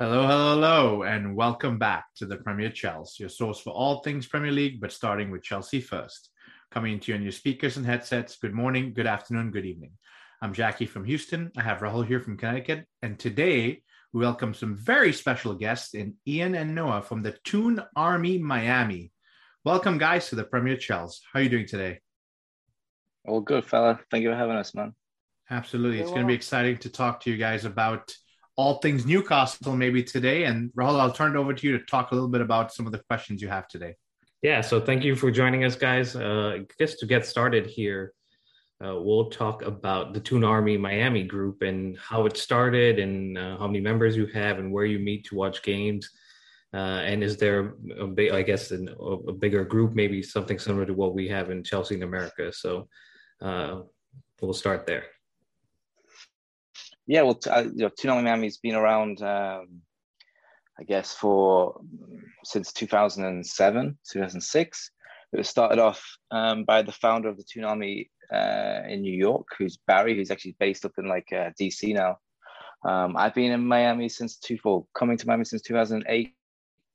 Hello, hello, hello, and welcome back to the Premier Chels, your source for all things Premier League, but starting with Chelsea first. Coming to you on your speakers and headsets. Good morning, good afternoon, good evening. I'm Jacky from Houston. I have Rahul here from Connecticut, and today we welcome some very special guests in Ian and Noah from the Toon Army Miami. Welcome, guys, to the Premier Chels. How are you doing today? All good, fella. Thank you for having us, man. Absolutely. It's going to be exciting to talk to you guys about all things Newcastle maybe today. And Rahul, I'll turn it over to you to talk a little bit about some of the questions you have today. Yeah, so thank you for joining us, guys. Uh, just to get started here, uh, we'll talk about the Toon Army Miami group and how it started and uh, how many members you have and where you meet to watch games. Uh, and is there a big, I guess, an, a bigger group, maybe something similar to what we have in Chelsea in America? So uh, we'll start there. Yeah, well, uh, you know, Toon Army Miami's been around, um, I guess, for since 2007, 2006. It was started off um, by the founder of the Toon Army uh, in New York, who's Barry, who's actually based up in like uh, DC now. Um, I've been in Miami since two, well, coming to Miami since 2008.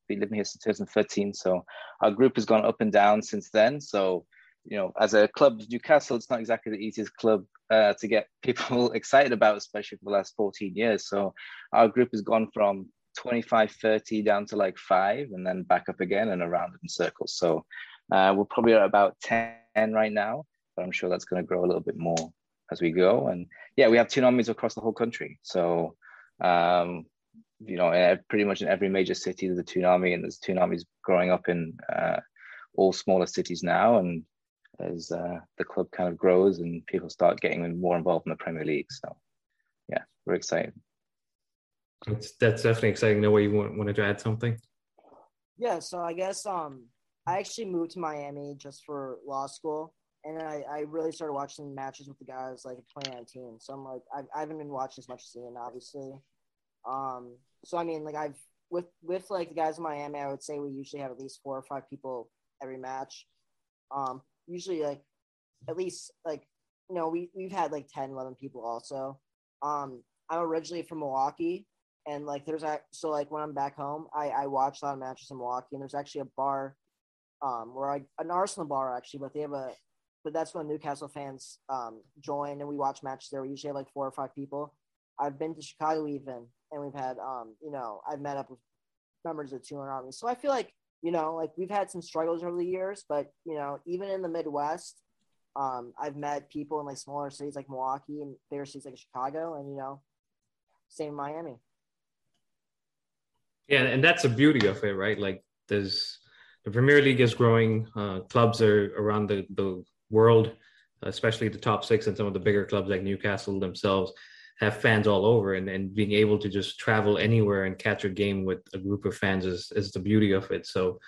Been living here since 2013. So our group has gone up and down since then. So you know, as a club, Newcastle, it's not exactly the easiest club uh, to get people excited about, especially for the last 14 years. So our group has gone from 25, 30 down to like five and then back up again and around in circles. So uh, we're probably at about 10 right now, but I'm sure that's going to grow a little bit more as we go. And yeah, we have Toon Armies across the whole country. So, um, you know, pretty much in every major city, there's a Toon Army and there's Toon Armies growing up in uh, all smaller cities now. And as uh, the club kind of grows and people start getting more involved in the Premier League. So, yeah, we're excited. It's, that's definitely exciting. Noah you want, wanted to add something? Yeah, so I guess um, I actually moved to Miami just for law school, and I, I really started watching matches with the guys like in 2019. So I'm like, I've, I haven't been watching as much as Ian, obviously. Um, so I mean, like I've with with like the guys in Miami, I would say we usually have at least four or five people every match. Um, usually like at least like you know we we've had like 10 11 people also. Um i'm originally from milwaukee and like there's a so like when i'm back home i i watch a lot of matches in milwaukee and there's actually a bar um where i an arsenal bar actually but they have a but that's when newcastle fans um join and we watch matches there. We usually have like four or five people. I've been to chicago even and we've had um you know i've met up with members of the Toon Army so i feel like you know, like we've had some struggles over the years, but you know, even in the Midwest, um, I've met people in like smaller cities like Milwaukee and bigger cities like Chicago, and you know, same Miami. Yeah, and that's the beauty of it, right? Like, there's the Premier League is growing. Uh, clubs are around the the world, especially the top six and some of the bigger clubs like Newcastle themselves have fans all over and, and being able to just travel anywhere and catch a game with a group of fans is, is the beauty of it. So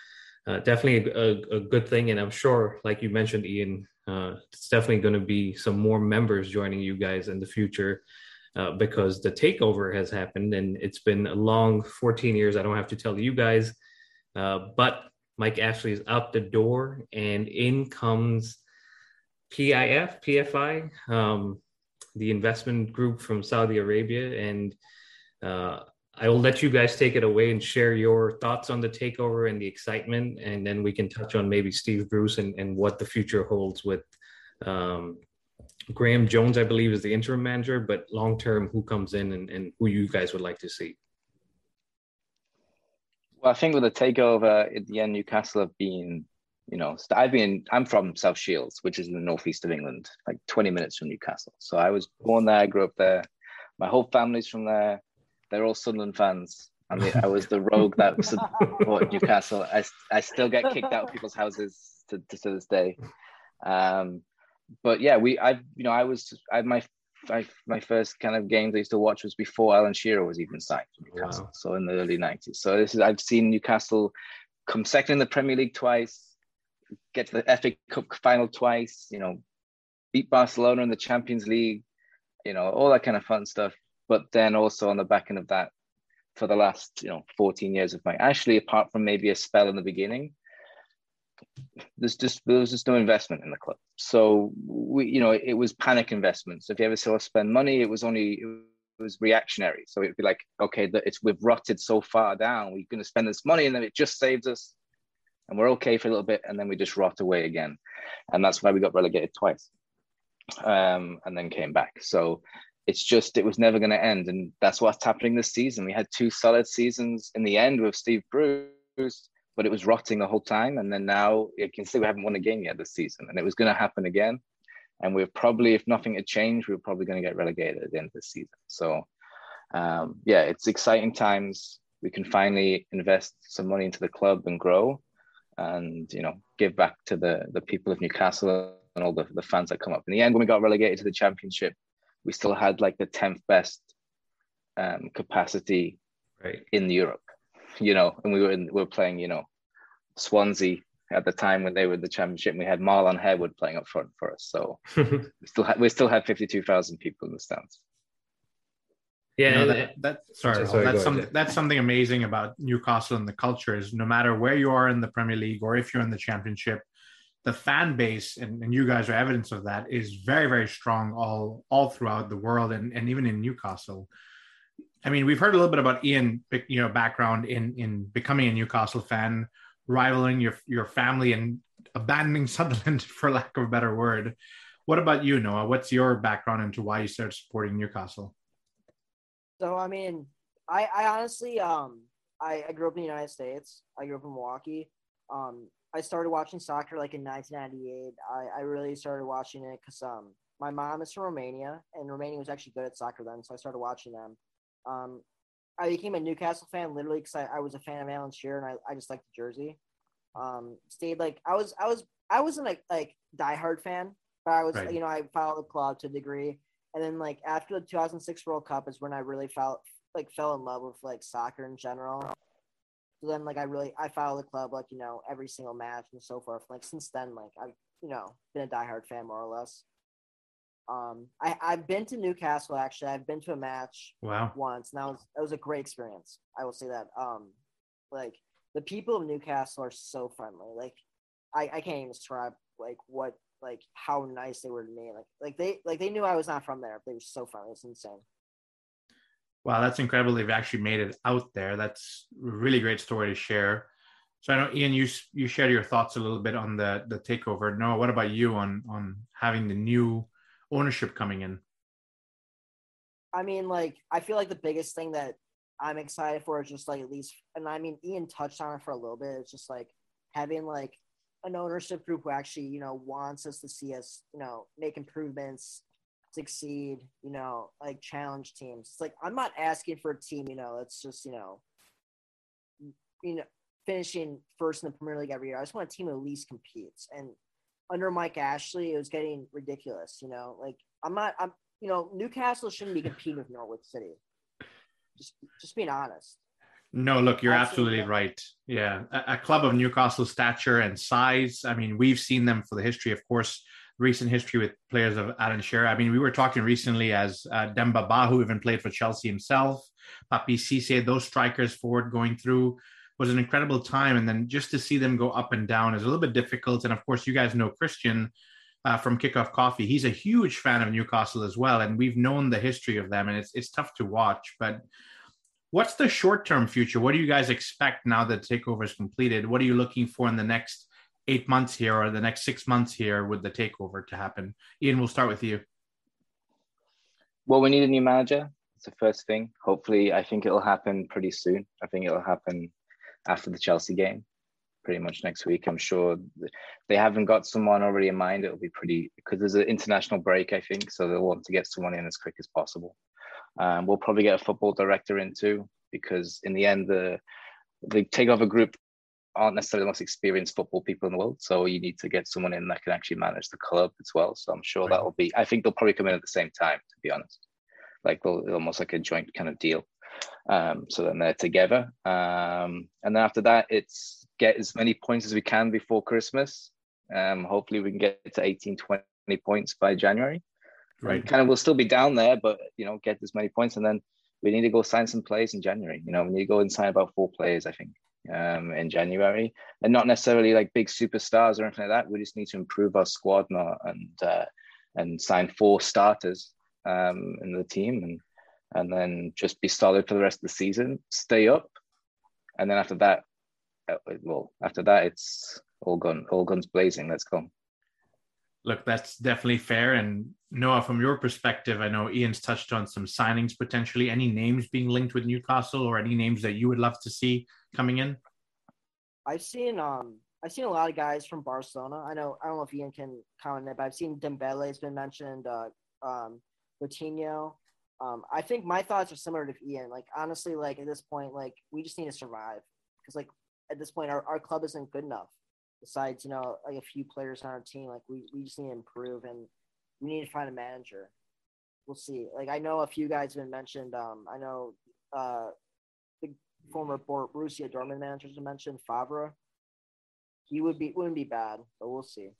uh, definitely a, a, good thing. And I'm sure, like you mentioned, Ian, uh, it's definitely going to be some more members joining you guys in the future uh, because the takeover has happened and it's been a long 14 years. I don't have to tell you guys, uh, but Mike Ashley is out the door and in comes PIF, PFI. Um, the investment group from Saudi Arabia. And uh, I will let you guys take it away and share your thoughts on the takeover and the excitement. And then we can touch on maybe Steve Bruce and, and what the future holds with um, Graeme Jones, I believe, is the interim manager, but long term, who comes in and, and who you guys would like to see? Well, I think with the takeover at the end, Newcastle have been you know i've been i'm from south shields which is in the northeast of england like 20 minutes from newcastle so i was born there I grew up there my whole family's from there they're all sunderland fans I mean, I was the rogue that supported Newcastle. I, I still get kicked out of people's houses to, to, to this day. Um, but yeah, we I you know I was I my my, my first kind of games I used to watch was before Alan Shearer was even signed to Newcastle. Wow. So in the early nineties. So this is I've seen Newcastle come second in the Premier League twice, get to the FA Cup final twice, you know, beat Barcelona in the Champions League, you know, all that kind of fun stuff. But then also on the back end of that, for the last, you know, 14 years of my actually, apart from maybe a spell in the beginning, there's just there was just no investment in the club. So we, you know, it was panic investments. If you ever saw us spend money, it was only it was reactionary. So it'd be like, okay, that it's we've rotted so far down, we're going to spend this money, and then it just saves us, and we're okay for a little bit, and then we just rot away again, and that's why we got relegated twice, um, and then came back. So it's just it was never going to end, and that's what's happening this season. We had two solid seasons in the end with Steve Bruce, but it was rotting the whole time, and then now you can see we haven't won a game yet this season, and it was going to happen again and we're probably, if nothing had changed, we are probably going to get relegated at the end of the season. So, um, yeah, it's exciting times. We can finally invest some money into the club and grow, and you know, give back to the the people of Newcastle and all the, the fans that come up. In the end, when we got relegated to the Championship, we still had like the tenth best um, capacity right. in Europe. You know, and we were in, we were playing, you know, Swansea at the time when they were in the championship. We had Marlon Harewood playing up front for us, so we still had we still had fifty two thousand people in the stands. Yeah, you know, that, that, sorry, sorry that's something that's something amazing about Newcastle and the culture is no matter where you are in the Premier League or if you're in the Championship, the fan base and, and you guys are evidence of that is very very strong all all throughout the world and, and even in Newcastle. I mean, we've heard a little bit about Ian, you know, background in in becoming a Newcastle fan rivaling your your family and abandoning Sunderland, for lack of a better word. What about you, Noah? What's your background into why you started supporting Newcastle? So I mean, I, I honestly um I, I grew up in the United States. I grew up in Milwaukee. Um, I started watching soccer like in 1998. I, I really started watching it because um my mom is from Romania and Romania was actually good at soccer then, so I started watching them. Um, I became a Newcastle fan literally because I, I, was a fan of Alan Shearer and I, I just liked the jersey. Um, stayed like I was I was I wasn't like like diehard fan, but I was right. you know I followed the club to a degree. And then like after the 2006 World Cup is when I really felt like fell in love with like soccer in general. So then like I really I follow the club like you know every single match and so forth. Like since then like I've you know been a diehard fan more or less. Um, I I've been to Newcastle actually. I've been to a match. Wow. Once, and that was that was a great experience. I will say that. Um, like the people of Newcastle are so friendly. Like I I can't even describe like what like how nice they were to me. Like like they like they knew I was not from there. They were so friendly. It's insane. Wow, that's incredible. They've actually made it out there. That's a really great story to share. So I know Ian, you you shared your thoughts a little bit on the the takeover. Noah, what about you on on having the new ownership coming in? I mean, like, I feel like the biggest thing that I'm excited for is just like at least, and I mean, Ian touched on it for a little bit. It's just like having like an ownership group who actually, you know, wants us to see us, you know, make improvements, succeed, you know, like challenge teams. It's like I'm not asking for a team, you know, it's just, you know, you know, finishing first in the Premier League every year. I just want a team that at least competes. And under Mike Ashley, it was getting ridiculous. You know, like I'm not. I'm. You know, Newcastle shouldn't be competing with Norwich City. Just, just being honest. No, look, you're absolutely, absolutely right. Yeah, a, a, club of Newcastle stature and size. I mean, we've seen them for the history, of course, recent history with players of Alan Shearer. I mean, we were talking recently as uh, Demba Ba, who even played for Chelsea himself, Papiss Cissé, those strikers forward going through was an incredible time. And then just to see them go up and down is a little bit difficult. And of course, you guys know Christian uh, from Kickoff Coffee. He's a huge fan of Newcastle as well, and we've known the history of them, and it's it's tough to watch. But what's the short term future? What do you guys expect now that takeover is completed? What are you looking for in the next eight months here or the next six months here with the takeover to happen? Ian, we'll start with you. Well, we need a new manager. It's the first thing. Hopefully, I think it'll happen pretty soon. I think it'll happen after the Chelsea game, pretty much next week. I'm sure they haven't got someone already in mind. It'll be pretty because there's an international break, I think, so they'll want to get someone in as quick as possible. Um, we'll probably get a football director in too, because in the end, the the takeover group aren't necessarily the most experienced football people in the world. So you need to get someone in that can actually manage the club as well. So I'm sure right. that'll be. I think they'll probably come in at the same time, to be honest, like almost like a joint kind of deal. Um, so then they're together. Um, and then after that, it's get as many points as we can before Christmas. Um, hopefully we can get to 18, 20 points by January. Right. Kind of we'll still be down there, but you know, get as many points. And then we need to go sign some players in January. You know, we need to go and sign about four players, I think, um, in January. And not necessarily like big superstars or anything like that. We just need to improve our squad and, and, uh, and sign four starters um, in the team. And and then just be solid for the rest of the season, stay up, and then after that, uh, well, after that, it's all gun, all guns blazing. Let's go. Look, that's definitely fair. And Noah, from your perspective, I know Ian's touched on some signings potentially. Any names being linked with Newcastle, or any names that you would love to see coming in? I've seen um I've seen a lot of guys from Barcelona. I know I don't know if Ian can comment but I've seen Dembele has been mentioned, uh, um, Coutinho. Um, I think my thoughts are similar to Ian. Like honestly, like at this point, like we just need to survive because like at this point, our, our club isn't good enough. Besides, you know, like a few players on our team, like we, we just need to improve and we need to find a manager. We'll see. Like I know a few guys have been mentioned. Um, I know uh, the former Borussia Dortmund managers have mentioned Favre. He would be wouldn't be bad, but we'll see.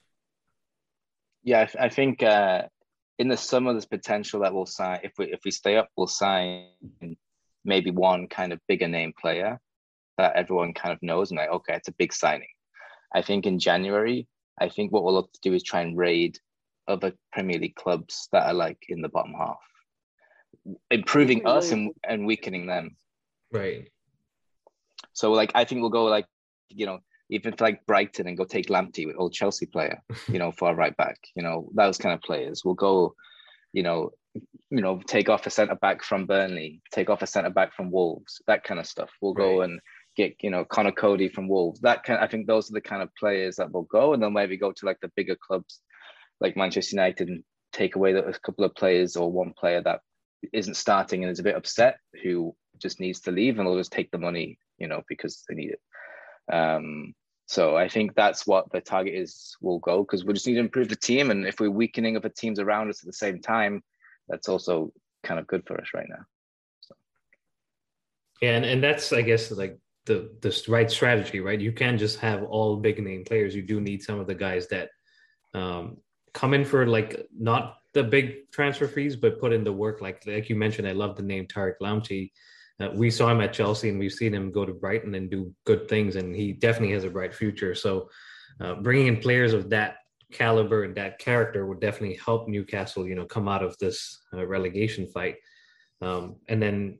Yeah, I, I think uh, in the summer there's potential that we'll sign. If we if we stay up, we'll sign maybe one kind of bigger name player that everyone kind of knows and like, okay, it's a big signing. I think in January, I think what we'll look to do is try and raid other Premier League clubs that are like in the bottom half, improving us and, and weakening them. Right. So like I think we'll go like, you know, even if like Brighton and go take Lamptey with old Chelsea player, you know, for a right back, you know, those kind of players. We'll go, you know, you know, take off a centre back from Burnley, take off a centre back from Wolves, that kind of stuff. We'll go and get, you know, Conor Coady from Wolves. That kind I think those are the kind of players that will go. And then maybe go to like the bigger clubs like Manchester United and take away a couple of players or one player that isn't starting and is a bit upset who just needs to leave and they'll just take the money, you know, because they need it. Um, so I think that's what the target is will go because we just need to improve the team. And if we're weakening other teams around us at the same time, that's also kind of good for us right now. Yeah, and, and that's I guess like the the right strategy, right? You can't just have all big name players. You do need some of the guys that um, come in for like not the big transfer fees, but put in the work. Like like you mentioned, I love the name Tariq Lamptey. Uh, we saw him at Chelsea and we've seen him go to Brighton and do good things, and he definitely has a bright future. So, uh, bringing in players of that caliber and that character would definitely help Newcastle, you know, come out of this uh, relegation fight. Um, and then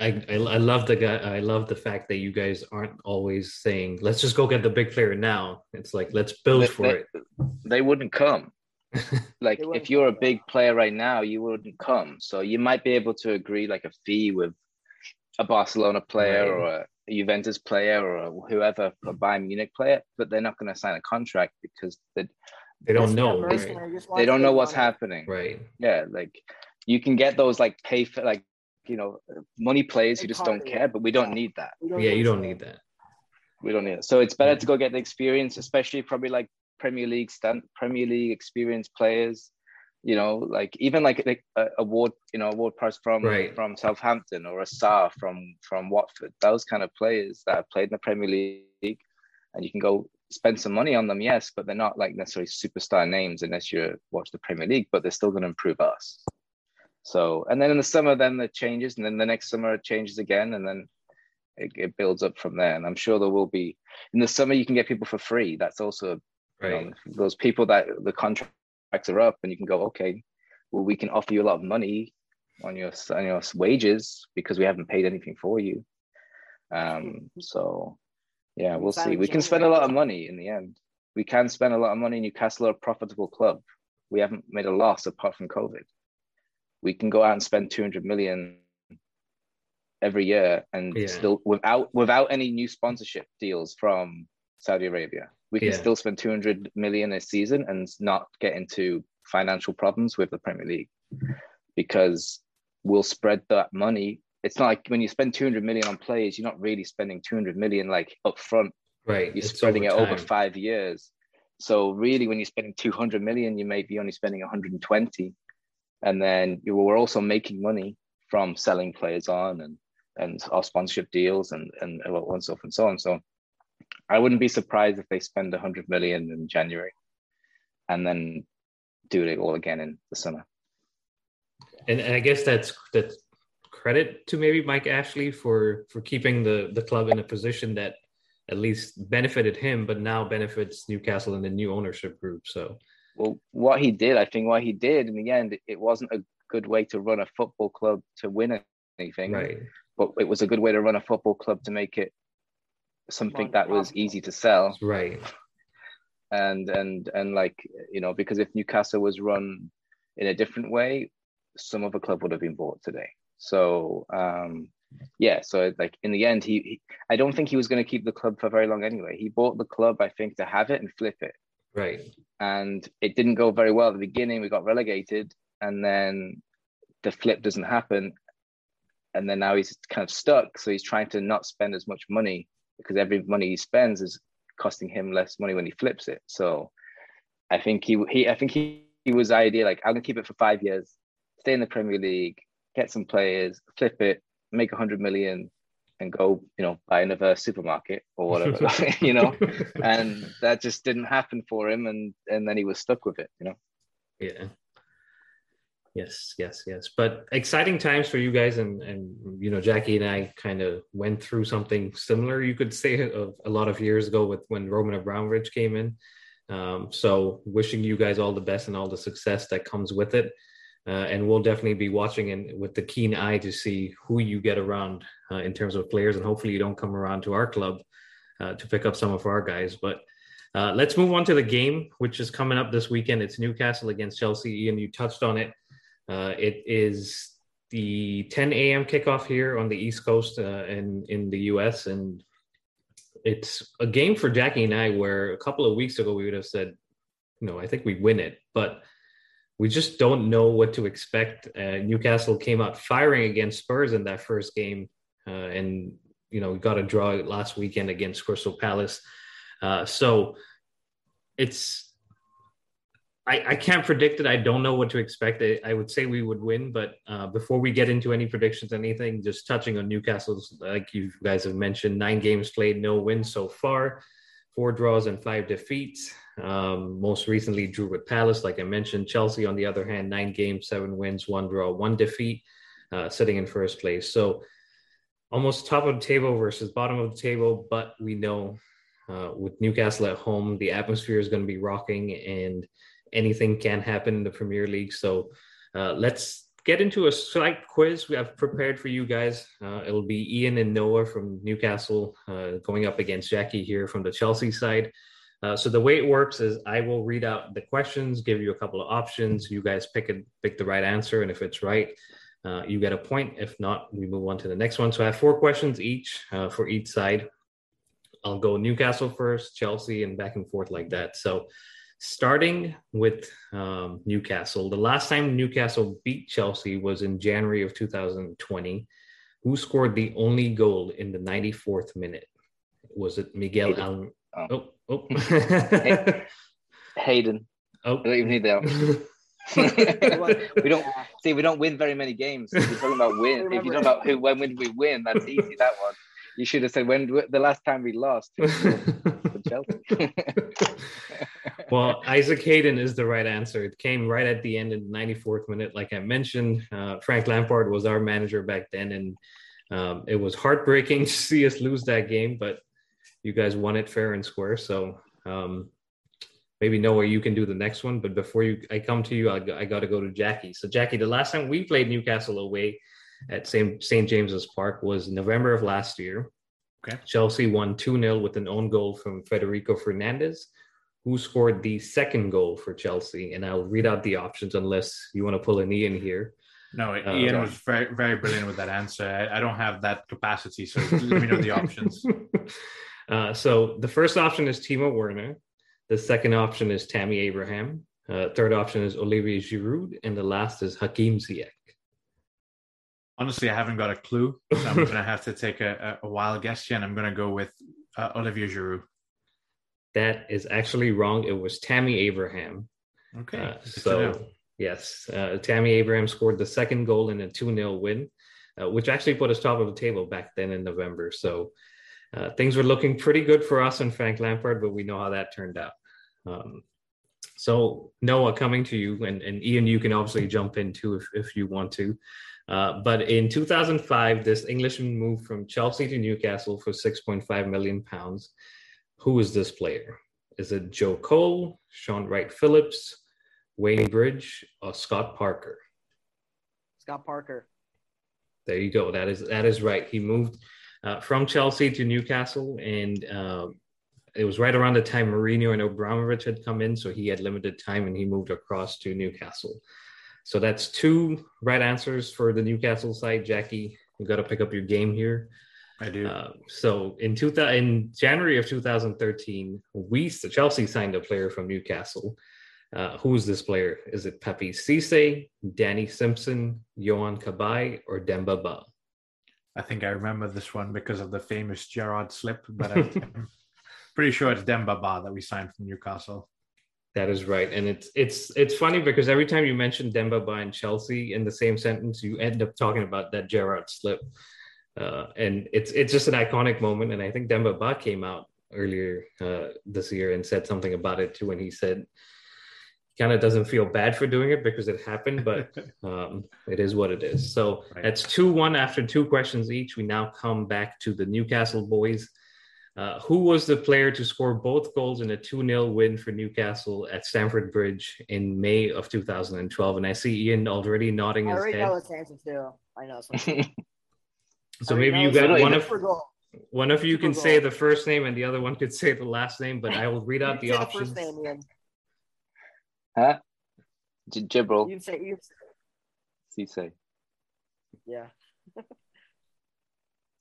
I, I, I love the guy. I love the fact that you guys aren't always saying, "Let's just go get the big player now." It's like let's build they, for they, it. They wouldn't come. like if you're a big player right now, you wouldn't come. So you might be able to agree like a fee with a Barcelona player right. or a Juventus player or whoever, a Bayern Munich player, but they're not going to sign a contract because they they don't know. Right? They don't know what's happening. Right. Yeah, like you can get those like pay for like you know money players who just don't care, but we don't need that. Yeah, you don't need that. We don't need it. So it's better to go get the experience, especially probably like Premier League stand Premier League experienced players you know, like even like, like a award, you know, Ward-Prowse from right. from Southampton or a Sarr from from Watford, those kind of players that have played in the Premier League, and you can go spend some money on them, yes, but they're not like necessarily superstar names unless you watch the Premier League, but they're still going to improve us. So, and then in the summer, then it changes, and then the next summer it changes again, and then it, it builds up from there. And I'm sure there will be in the summer you can get people for free. That's also right. You know, those people that the contracts are up and you can go okay well we can offer you a lot of money on your on your wages because we haven't paid anything for you um so yeah we'll see we can spend a lot of money in the end we can spend a lot of money in newcastle are a profitable club we haven't made a loss apart from covid we can go out and spend 200 million every year and yeah. still without without any new sponsorship deals from saudi arabia we can yeah. still spend 200 million a season and not get into financial problems with the Premier League because we'll spread that money. It's not like when you spend 200 million on players, you're not really spending 200 million like up front. Right. You're it's spreading over it over five years. So really, when you're spending 200 million, you may be only spending 120. And then you were also making money from selling players on and and our sponsorship deals and and, and so and so on. So I wouldn't be surprised if they spend 100 million in January and then do it all again in the summer. And, and I guess that's that's credit to maybe Mike Ashley for for keeping the the club in a position that at least benefited him, but now benefits Newcastle and the new ownership group. So, well, what he did, I think, what he did in the end, it wasn't a good way to run a football club to win anything, right? But it was a good way to run a football club to make it something that was easy to sell, right? And and and like you know, because if Newcastle was run in a different way, some other club would have been bought today. So um, yeah, so like in the end, he, he I don't think he was going to keep the club for very long anyway. He bought the club, I think, to have it and flip it. Right. And it didn't go very well at the beginning. We got relegated, and then the flip doesn't happen, and then now he's kind of stuck. So he's trying to not spend as much money because every money he spends is costing him less money when he flips it. So I think he he I think he, he was idea like I'm gonna keep it for five years, stay in the Premier League, get some players, flip it, make a hundred million, and go, you know, buy another supermarket or whatever, you know. And that just didn't happen for him, and and then he was stuck with it, you know. Yeah. Yes, yes, yes. But exciting times for you guys, and and you know, Jacky and I kind of went through something similar. You could say of a lot of years ago with when Roman Abramovich came in. Um, so, wishing you guys all the best and all the success that comes with it. Uh, and we'll definitely be watching and with the keen eye to see who you get around uh, in terms of players, and hopefully you don't come around to our club uh, to pick up some of our guys. But uh, let's move on to the game, which is coming up this weekend. It's Newcastle against Chelsea. Ian, you touched on it. Uh, it is the 10 a.m. kickoff here on the East Coast and in the U.S. and it's a game for Jacky and I where a couple of weeks ago we would have said, no, I think we win it, but we just don't know what to expect. Uh, Newcastle came out firing against Spurs in that first game, uh, and you know we got a draw last weekend against Crystal Palace. Uh, so it's I, I, can't predict it. I don't know what to expect. I, I would say we would win, but uh, before we get into any predictions, anything, just touching on Newcastle's, like you guys have mentioned, nine games played, no wins so far, four draws and five defeats. Um, most recently, drew with Palace, like I mentioned. Chelsea, on the other hand, nine games, seven wins, one draw, one defeat, uh, sitting in first place. So almost top of the table versus bottom of the table. But we know uh, with Newcastle at home, the atmosphere is going to be rocking and anything can happen in the Premier League. So uh, let's get into a slight quiz we have prepared for you guys. Uh, it'll be Ian and Noah from Newcastle uh, going up against Jacky here from the Chelsea side. Uh, so the way it works is I will read out the questions, give you a couple of options. You guys pick it, pick the right answer, and if it's right, uh, you get a point. If not, we move on to the next one. So I have four questions each uh, for each side. I'll go Newcastle first, Chelsea, and back and forth like that. So starting with um, Newcastle, the last time Newcastle beat Chelsea was in January of 2020. Who scored the only goal in the 94th minute? Was it Miguel Al- Oh, oh. oh. Hayden. Oh, I don't even need that. we don't see. We don't win very many games. If you're talking about win, if you're talking about who, when, when we win, that's easy. That one. You should have said when the last time we lost Chelsea. Well, Isaac Hayden is the right answer. It came right at the end in the 94th minute. Like I mentioned, uh, Frank Lampard was our manager back then, and um, it was heartbreaking to see us lose that game. But you guys won it fair and square. So um, maybe Noah, you can do the next one. But before you, I come to you, I, I got to go to Jacky. So Jacky, the last time we played Newcastle away at St. St. James's Park was November of last year. Okay. Chelsea won 2 0 with an own goal from Federico Fernandez, who scored the second goal for Chelsea. And I'll read out the options unless you want to pull an Ian here. No, uh, Ian was very, very brilliant with that answer. I, I don't have that capacity, so let me know the options. Uh, so the first option is Timo Werner. The second option is Tammy Abraham. Uh, third option is Olivier Giroud, and the last is Hakim Ziyech. Honestly, I haven't got a clue, so I'm going to have to take a, a, wild guess here, and I'm going to go with uh, Olivier Giroud. That is actually wrong. It was Tammy Abraham. Okay. Uh, so, yes, uh, Tammy Abraham scored the second goal in a 2 0 win, uh, which actually put us top of the table back then in November. So, uh, things were looking pretty good for us and Frank Lampard, but we know how that turned out. Um, so Noah, coming to you, and, and Ian, you can obviously jump in too if, if you want to. Uh, but in 2005, this Englishman moved from Chelsea to Newcastle for 6.5 million pounds. Who is this player? Is it Joe Cole, Shaun Wright Phillips, Wayne Bridge, or Scott Parker? Scott Parker. There you go. That is that is right. He moved uh, from Chelsea to Newcastle, and uh, it was right around the time Mourinho and Abramovich had come in, so he had limited time, and he moved across to Newcastle. So that's two right answers for the Newcastle side. Jacky, you got to pick up your game here. I do. Uh, so in two in January of 2013, we Chelsea signed a player from Newcastle. Uh, who is this player? Is it Papiss Cisse, Danny Simpson, Yohan Cabaye, or Demba Ba? I think I remember this one because of the famous Gerrard slip, but I'm pretty sure it's Demba Ba that we signed from Newcastle. That is right, and it's it's it's funny because every time you mention Demba Ba and Chelsea in the same sentence, you end up talking about that Gerrard slip, uh, and it's it's just an iconic moment. And I think Demba Ba came out earlier uh, this year and said something about it too, when he said kind of doesn't feel bad for doing it because it happened, but um, it is what it is. So right. that's 2 1 after two questions each. We now come back to the Newcastle boys. Uh, who was the player to score both goals in a 2 0 win for Newcastle at Stamford Bridge in May of 2012? And I see Ian already nodding his head. I know it's answer too. I know. So maybe you got one of one of you can say the first name and the other one could say the last name, but I will read out the options. The name, Huh? J- Jibril. You say you. Cisse. Yeah.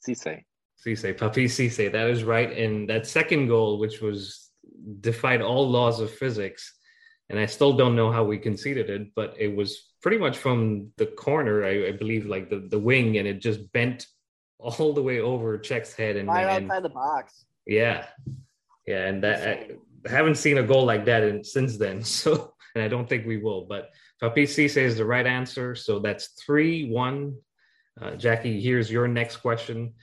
Cisse. Cisse, Papiss Cisse. That is right. And that second goal, which was defied all laws of physics, and I still don't know how we conceded it, but it was pretty much from the corner, I, I believe, like the, the wing, and it just bent all the way over Cech's head and right and, outside the box. Yeah, yeah, and that I, haven't seen a goal like that in, since then. So and I don't think we will. But Papiss Cisse is the right answer. So that's 3 1. Uh, Jacky, here's your next question.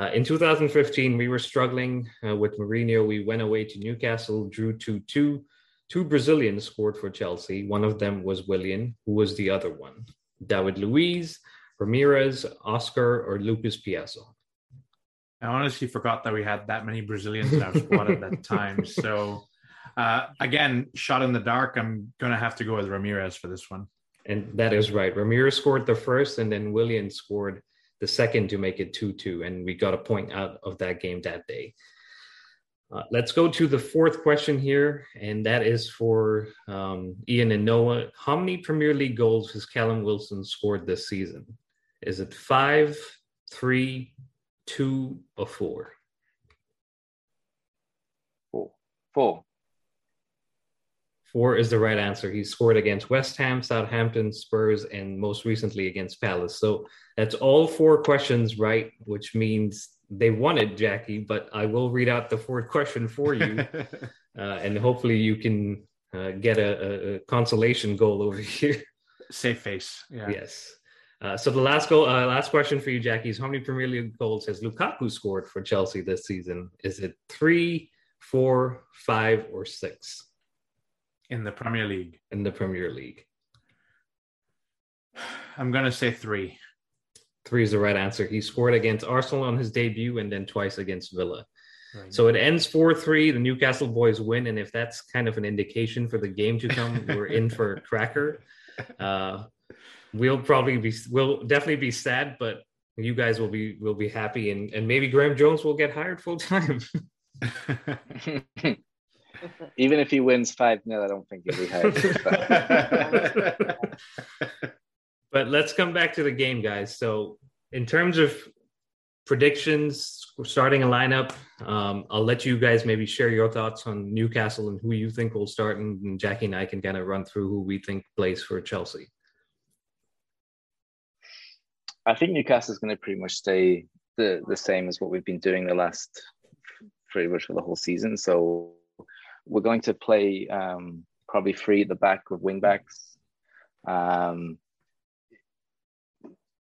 Uh, in 2015, we were struggling uh, with Mourinho. We went away to Newcastle, drew 2 2. Two Brazilians scored for Chelsea. One of them was Willian. Who was the other one? David Luiz, Ramires, Oscar, or Lucas Piazon? I honestly forgot that we had that many Brazilians in our squad at that time. So uh, again, shot in the dark. I'm going to have to go with Ramires for this one. And that is right. Ramires scored the first, and then Willian scored the second to make it 2 2. And we got a point out of that game that day. Uh, let's go to the fourth question here, and that is for um, Ian and Noah. How many Premier League goals has Callum Wilson scored this season? Is it five, three, two, or four? Four. Four. Four is the right answer. He scored against West Ham, Southampton, Spurs, and most recently against Palace. So that's all four questions right, which means they won it, Jacky. But I will read out the fourth question for you, uh, and hopefully you can uh, get a, a, consolation goal over here. Safe face. Yeah. Yes. Uh, so the last goal, uh, last question for you, Jacky, is how many Premier League goals has Lukaku scored for Chelsea this season? Is it three, four, five, or six? in the Premier League. In the Premier League. I'm going to say three. Three is the right answer. He scored against Arsenal on his debut and then twice against Villa. Right. So it ends 4 3. The Newcastle boys win. And if that's kind of an indication for the game to come, we're in for a cracker. Uh, we'll probably be, we'll definitely be sad, but you guys will be, will be happy. And, and maybe Graeme Jones will get hired full time. Even if he wins 5 0, I don't think he'll be hurt. but let's come back to the game, guys. So, in terms of predictions, starting a lineup, um, I'll let you guys maybe share your thoughts on Newcastle and who you think will start, and Jacky and I can kind of run through who we think plays for Chelsea. I think Newcastle is going to pretty much stay the, the same as what we've been doing the last pretty much for the whole season. So we're going to play um, probably three at the back with wing backs. Um,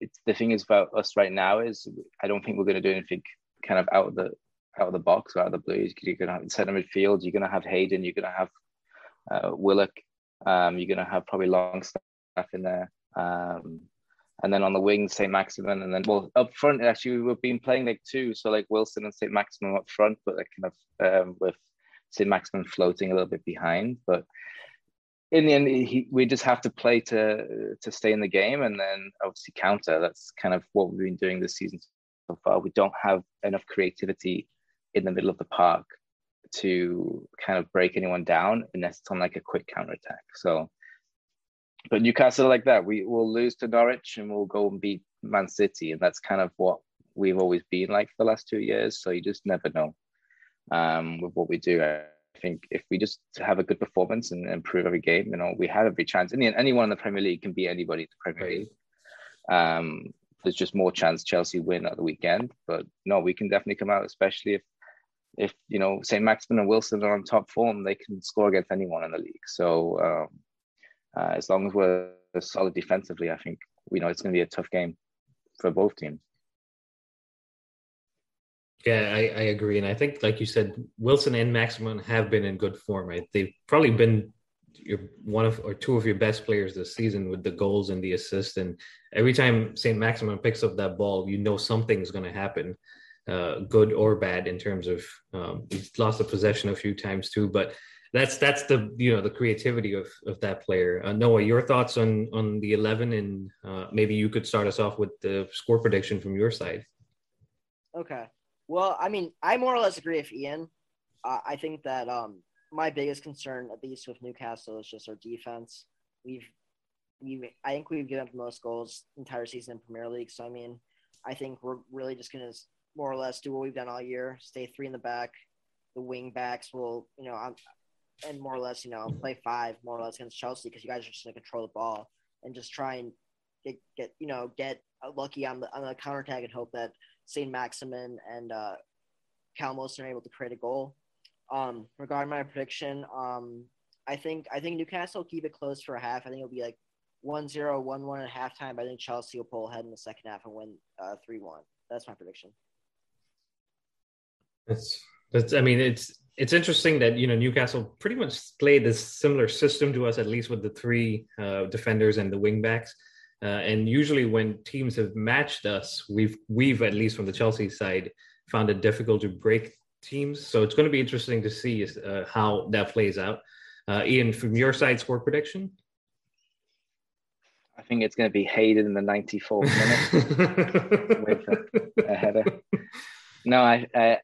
it's the thing is about us right now is I don't think we're going to do anything kind of out of the out of the box or out of the blues. You're going to have center midfield. You're going to have Hayden. You're going to have uh, Willock. Um, you're going to have probably Longstaff in there. Um, and then on the wing, St. Maximin, and then well up front actually we've been playing like two, so like Wilson and St. Maximin up front, but like kind of um, with St. Maximin floating a little bit behind. But in the end, he, we just have to play to to stay in the game, and then obviously counter. That's kind of what we've been doing this season so far. We don't have enough creativity in the middle of the park to kind of break anyone down unless it's on like a quick counter attack. So, but Newcastle like that, we will lose to Norwich and we'll go and beat Man City, and that's kind of what we've always been like for the last two years. So you just never know um, with what we do. I think if we just have a good performance and improve every game, you know, we have every chance. And anyone in the Premier League can beat anybody in the Premier League. Um, there's just more chance Chelsea win at the weekend. But no, we can definitely come out, especially if if you know St. Maximin and Wilson are on top form, they can score against anyone in the league. So um, uh, as long as we're solid defensively, I think you know it's going to be a tough game for both teams. Yeah, I, I agree, and I think, like you said, Wilson and Maximin have been in good form. Right? They've probably been your one of or two of your best players this season with the goals and the assists. And every time Saint Maximin picks up that ball, you know something's going to happen, uh, good or bad in terms of um, he's lost the possession a few times too. But that's that's the you know the creativity of of that player. Uh, Noah, your thoughts on on the eleven, and uh, maybe you could start us off with the score prediction from your side. Okay. Well, I mean, I more or less agree with Ian. Uh, I think that um, my biggest concern, at least with Newcastle, is just our defense. We've, we I think we've given up the most goals entire season in Premier League. So I mean, I think we're really just gonna more or less do what we've done all year: stay three in the back. The wing backs will, you know, I'm, and more or less, you know, play five more or less against Chelsea because you guys are just gonna control the ball and just try and get, get you know, get lucky on the on the counter attack and hope that Saint Maximin and uh, Callum Wilson are able to create a goal. Um, regarding my prediction, um, I think I think Newcastle will keep it close for a half. I think it'll be like 1-0, 1-1 at halftime. But I think Chelsea will pull ahead in the second half and win uh, 3-1. That's my prediction. That's that's. I mean, it's it's interesting that you know Newcastle pretty much played this similar system to us, at least with the three uh, defenders and the wingbacks. Uh, and usually, when teams have matched us, we've we've at least from the Chelsea side found it difficult to break teams. So it's going to be interesting to see uh, how that plays out. Uh, Ian, from your side, score prediction. I think it's going to be Hayden in the 94th minute with a, a, header. No, I, I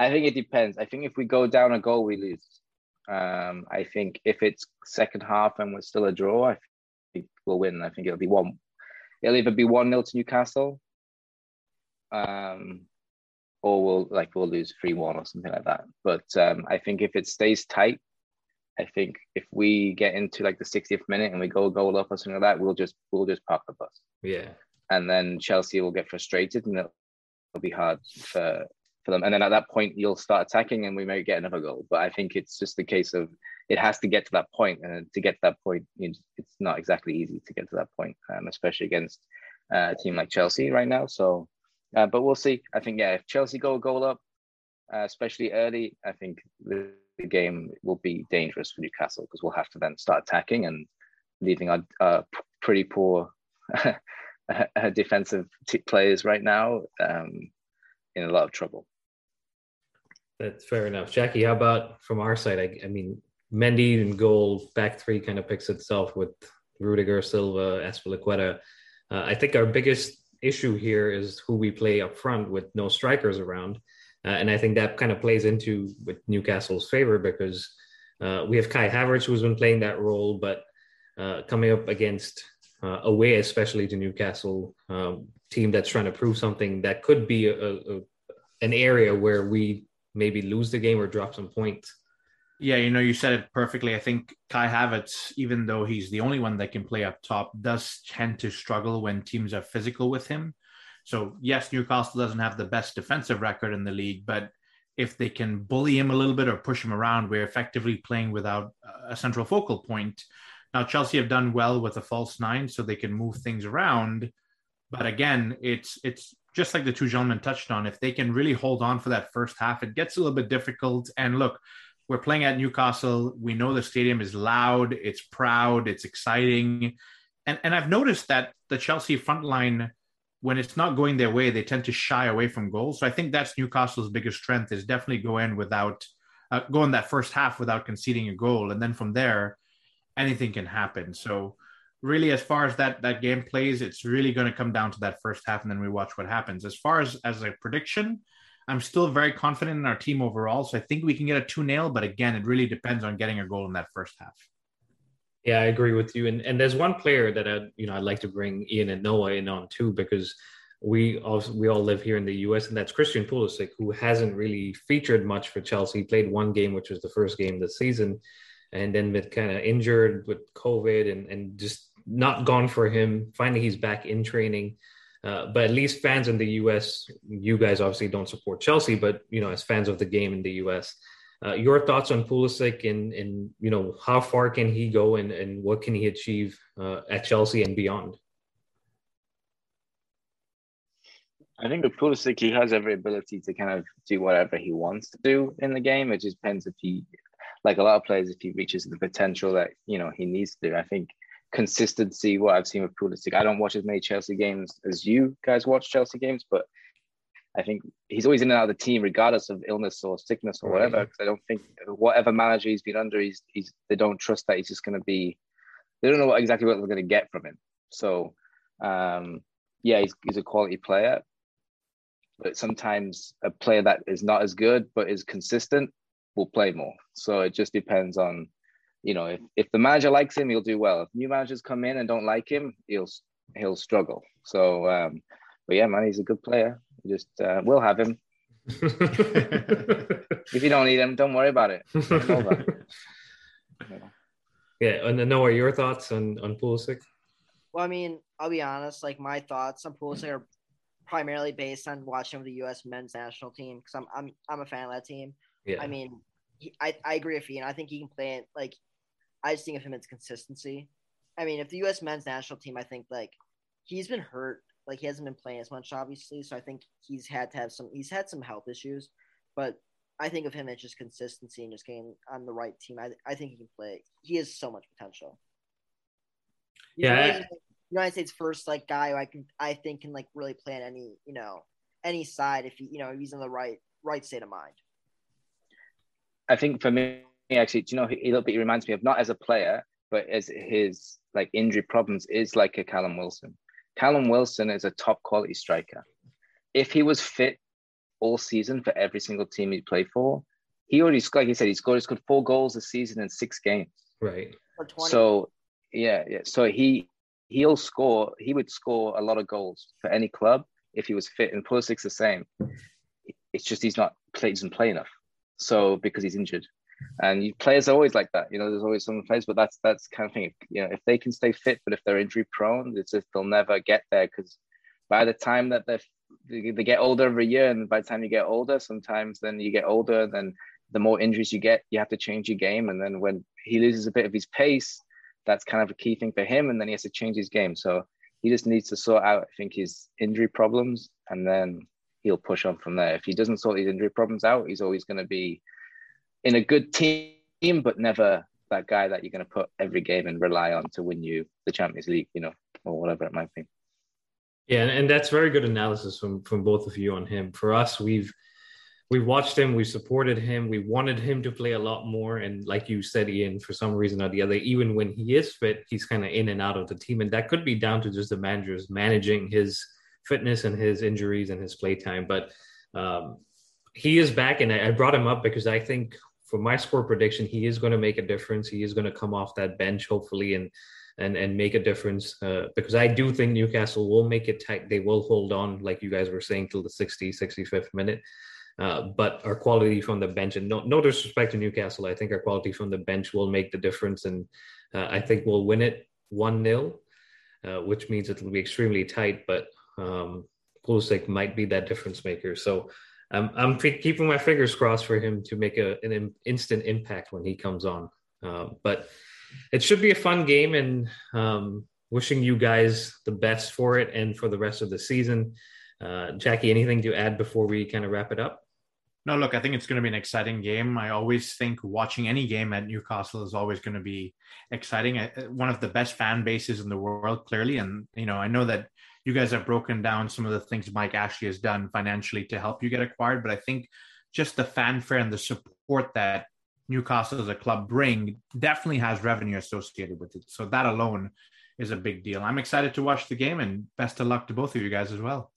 I think it depends. I think if we go down a goal, we lose. Um, I think if it's second half and we're still a draw, I think we'll win. I think it'll be one. It'll either be one 0 to Newcastle, um, or we'll like we'll lose three one or something like that. But um, I think if it stays tight, I think if we get into like the 60th minute and we go goal up or something like that, we'll just we'll just park the bus. Yeah. And then Chelsea will get frustrated and it'll, it'll be hard for for them. And then at that point, you'll start attacking, and we may get another goal. But I think it's just a case of it has to get to that point, and to get to that point, it's not exactly easy to get to that point, um, especially against uh, a team like Chelsea right now. So, uh, but we'll see. I think yeah, if Chelsea go a goal up, uh, especially early, I think the, the, game will be dangerous for Newcastle because we'll have to then start attacking and leaving our uh, pretty poor defensive t- players right now um, in a lot of trouble. That's fair enough. Jacky, how about from our side? I, I mean, Mendy and goal, back three kind of picks itself with Rudiger, Silva, Azpilicueta. Uh, I think our biggest issue here is who we play up front with no strikers around. Uh, and I think that kind of plays into with Newcastle's favor because uh, we have Kai Havertz who's been playing that role, but uh, coming up against uh, away, especially to Newcastle um, team that's trying to prove something that could be a, a, an area where we maybe lose the game or drop some points. Yeah, you know, you said it perfectly. I think Kai Havertz, even though he's the only one that can play up top, does tend to struggle when teams are physical with him. So, yes, Newcastle doesn't have the best defensive record in the league, but if they can bully him a little bit or push him around, we're effectively playing without a central focal point. Now, Chelsea have done well with a false nine, so they can move things around. But again, it's it's just like the two gentlemen touched on, if they can really hold on for that first half, it gets a little bit difficult. And look, we're playing at Newcastle. We know the stadium is loud, it's proud, it's exciting. And, and I've noticed that the Chelsea front line, when it's not going their way, they tend to shy away from goals. So I think that's Newcastle's biggest strength is definitely go in without uh, go in that first half without conceding a goal. And then from there, anything can happen. So really, as far as that that game plays, it's really going to come down to that first half, and then we watch what happens. As far as as a prediction, I'm still very confident in our team overall. So I think we can get a 2 0, but again, it really depends on getting a goal in that first half. Yeah, I agree with you. And and there's one player that I you know I'd like to bring Ian and Noah in on too because we all we all live here in the U.S. and that's Christian Pulisic who hasn't really featured much for Chelsea. He played one game, which was the first game this season, and then been kind of injured with COVID and and just not gone for him. Finally, he's back in training. Uh, but at least fans in the U.S., you guys obviously don't support Chelsea, but you know, as fans of the game in the U.S., uh, your thoughts on Pulisic and and you know how far can he go and and what can he achieve uh, at Chelsea and beyond? I think with Pulisic, he has every ability to kind of do whatever he wants to do in the game. It just depends if he, like a lot of players, if he reaches the potential that you know he needs to do. I think consistency, what I've seen with Pulisic, I don't watch as many Chelsea games as you guys watch Chelsea games, but I think he's always in and out of the team, regardless of illness or sickness or whatever. Because I don't think whatever manager he's been under, he's, he's they don't trust that he's just going to be. They don't know what, exactly what they're going to get from him. So, um, yeah, he's, he's a quality player, but sometimes a player that is not as good but is consistent will play more. So it just depends on, you know, if, if the manager likes him, he'll do well. If new managers come in and don't like him, he'll he'll struggle. So, um, but yeah, man, he's a good player. Just uh, we'll have him. if you don't need him, don't worry about it. yeah, and then Noah, your thoughts on on Pulisic? Well, I mean, I'll be honest. Like my thoughts on Pulisic are primarily based on watching the U.S. men's national team because I'm I'm I'm a fan of that team. Yeah. I mean, he, I I agree with you, and I think he can play it. Like, I just think of him as consistency. I mean, if the U.S. men's national team, I think like he's been hurt like he hasn't been playing as much, obviously. So I think he's had to have some. He's had some health issues, but I think of him as just consistency and just getting on the right team. I I think he can play. He has so much potential. Yeah. United States first like guy who I can I think can like really play on any you know any side if he you know he's in the right right state of mind. I think for me actually, do you know a little bit he reminds me of not as a player but as his like injury problems is like a Callum Wilson. Callum Wilson is a top quality striker. If he was fit all season for every single team he played for, he already like he said he scored he scored four goals a season in six games. Right. So yeah, yeah. So he he'll score. He would score a lot of goals for any club if he was fit. And Pulisic's the same. It's just he's not play, doesn't play enough. So because he's injured, and players are always like that. You know, there's always some players, but that's that's kind of thing. You know, if they can stay fit, but if they're injury prone, it's just they'll never get there because by the time that they they get older every year, and by the time you get older, sometimes then you get older, then the more injuries you get, you have to change your game, and then when he loses a bit of his pace, that's kind of a key thing for him, and then he has to change his game. So he just needs to sort out, I think, his injury problems, and then he'll push on from there. If he doesn't sort these injury problems out, he's always going to be in a good team, but never that guy that you're going to put every game and rely on to win you the Champions League, you know, or whatever it might be. Yeah, and that's very good analysis from from both of you on him. For us, we've we've watched him, we supported him, we wanted him to play a lot more, and like you said, Ian, for some reason or the other, even when he is fit, he's kind of in and out of the team, and that could be down to just the managers managing his fitness and his injuries and his playtime. But um, he is back, and I, I brought him up because I think for my score prediction, he is going to make a difference. He is going to come off that bench, hopefully, and and and make a difference. Uh, because I do think Newcastle will make it tight. They will hold on, like you guys were saying, till the 60, 65th minute. Uh, but our quality from the bench, and no, no disrespect to Newcastle, I think our quality from the bench will make the difference, and uh, I think we'll win it one 0 uh, which means it will be extremely tight. But um, Pulisic might be that difference maker. So I'm I'm keeping my fingers crossed for him to make a, an instant impact when he comes on. Um, but it should be a fun game, and um, wishing you guys the best for it and for the rest of the season. Uh, Jacky, anything to add before we kind of wrap it up? No, look, I think it's going to be an exciting game. I always think watching any game at Newcastle is always going to be exciting. One of the best fan bases in the world, clearly. And, you know, I know that you guys have broken down some of the things Mike Ashley has done financially to help you get acquired. But I think just the fanfare and the support that Newcastle as a club bring definitely has revenue associated with it. So that alone is a big deal. I'm excited to watch the game and best of luck to both of you guys as well.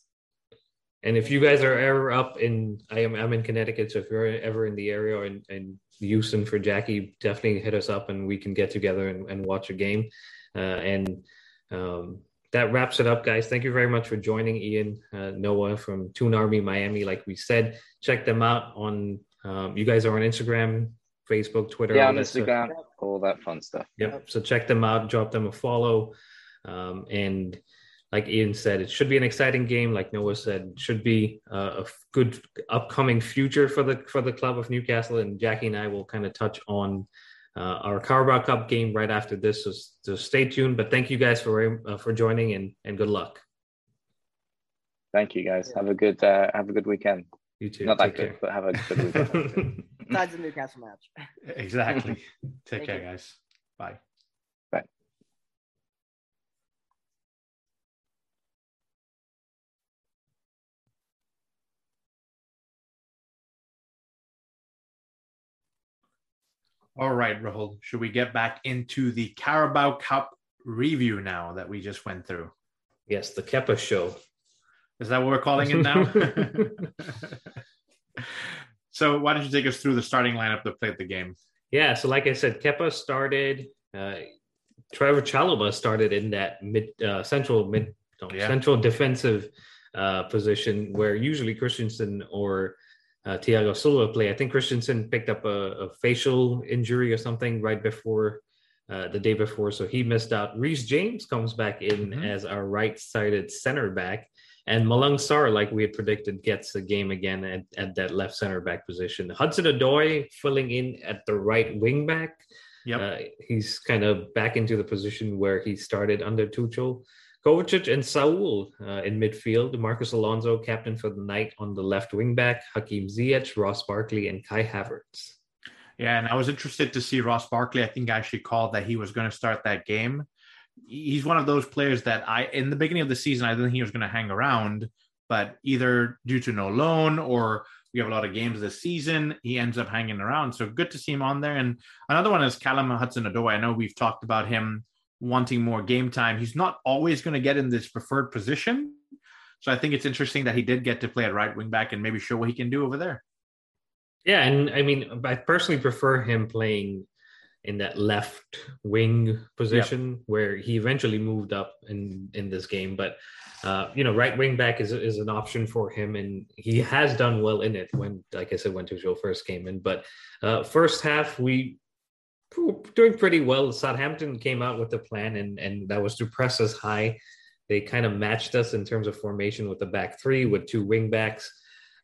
And if you guys are ever up in, I am I'm in Connecticut, so if you're ever in the area or in, in Houston for Jacky, definitely hit us up and we can get together and, and watch a game. Uh, and um, that wraps it up, guys. Thank you very much for joining Ian uh, Noah from Toon Army Miami. Like we said, check them out on. Um, you guys are on Instagram, Facebook, Twitter. Yeah, on Instagram, stuff. all that fun stuff. Yep. So check them out. Drop them a follow, um, and like Ian said, it should be an exciting game. Like Noah said, should be uh, a good upcoming future for the for the club of Newcastle. And Jacky and I will kind of touch on uh, our Carabao Cup game right after this. So, so stay tuned. But thank you guys for uh, for joining and and good luck. Thank you guys. Have a good uh, have a good weekend. You too. Not that good, but have a good weekend. Besides the Newcastle match. Exactly. Take care, you. guys. Bye. All right, Rahul, should we get back into the Carabao Cup review now that we just went through? Yes, the Kepa show. Is that what we're calling it now? so, why don't you take us through the starting lineup that played the game? Yeah, so like I said, Kepa started. Uh, Trevoh Chalobah started in that mid uh, central mid no, yeah. central defensive uh, position where usually Christensen or uh, Thiago Silva play. I think Christensen picked up a, a facial injury or something right before uh, the day before, so he missed out. Reece James comes back in mm-hmm. as our right-sided center back, and Malang Sarr, like we had predicted, gets the game again at, at that left center back position. Hudson Odoi filling in at the right wing back. Yep. Uh, he's kind of back into the position where he started under Tuchel. Kovacic and Saul uh, in midfield. Marcos Alonso, captain for the night on the left wing back. Hakim Ziyech, Ross Barkley, and Kai Havertz. Yeah, and I was interested to see Ross Barkley. I think I actually called that he was going to start that game. He's one of those players that I, in the beginning of the season, I didn't think he was going to hang around, but either due to no loan or we have a lot of games this season, he ends up hanging around. So good to see him on there. And another one is Callum Hudson Odoi. I know we've talked about him wanting more game time. He's not always going to get in this preferred position. So I think it's interesting that he did get to play at right wing back and maybe show what he can do over there. Yeah, and I mean, I personally prefer him playing in that left wing position yep. where he eventually moved up in in this game. But uh, you know, right wing back is is an option for him, and he has done well in it. When, like I said, when Tuchel first came in, but uh, first half we doing pretty well. Southampton came out with a plan, and and that was to press us high. They kind of matched us in terms of formation with the back three with two wing backs,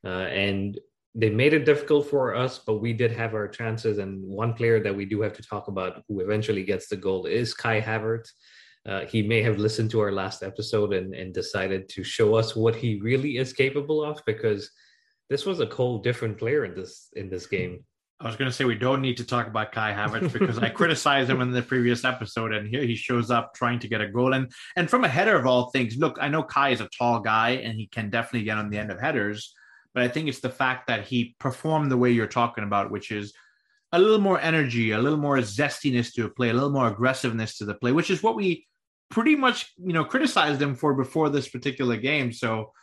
uh, and they made it difficult for us. But we did have our chances, and one player that we do have to talk about who eventually gets the goal is Kai Havertz. Uh, he may have listened to our last episode and, and decided to show us what he really is capable of because this was a whole different player in this in this game. I was going to say we don't need to talk about Kai Havertz because I criticized him in the previous episode, and here he shows up trying to get a goal. And and from a header of all things, look, I know Kai is a tall guy and he can definitely get on the end of headers, but I think it's the fact that he performed the way you're talking about, which is a little more energy, a little more zestiness to a play, a little more aggressiveness to the play, which is what we pretty much you know criticized him for before this particular game. So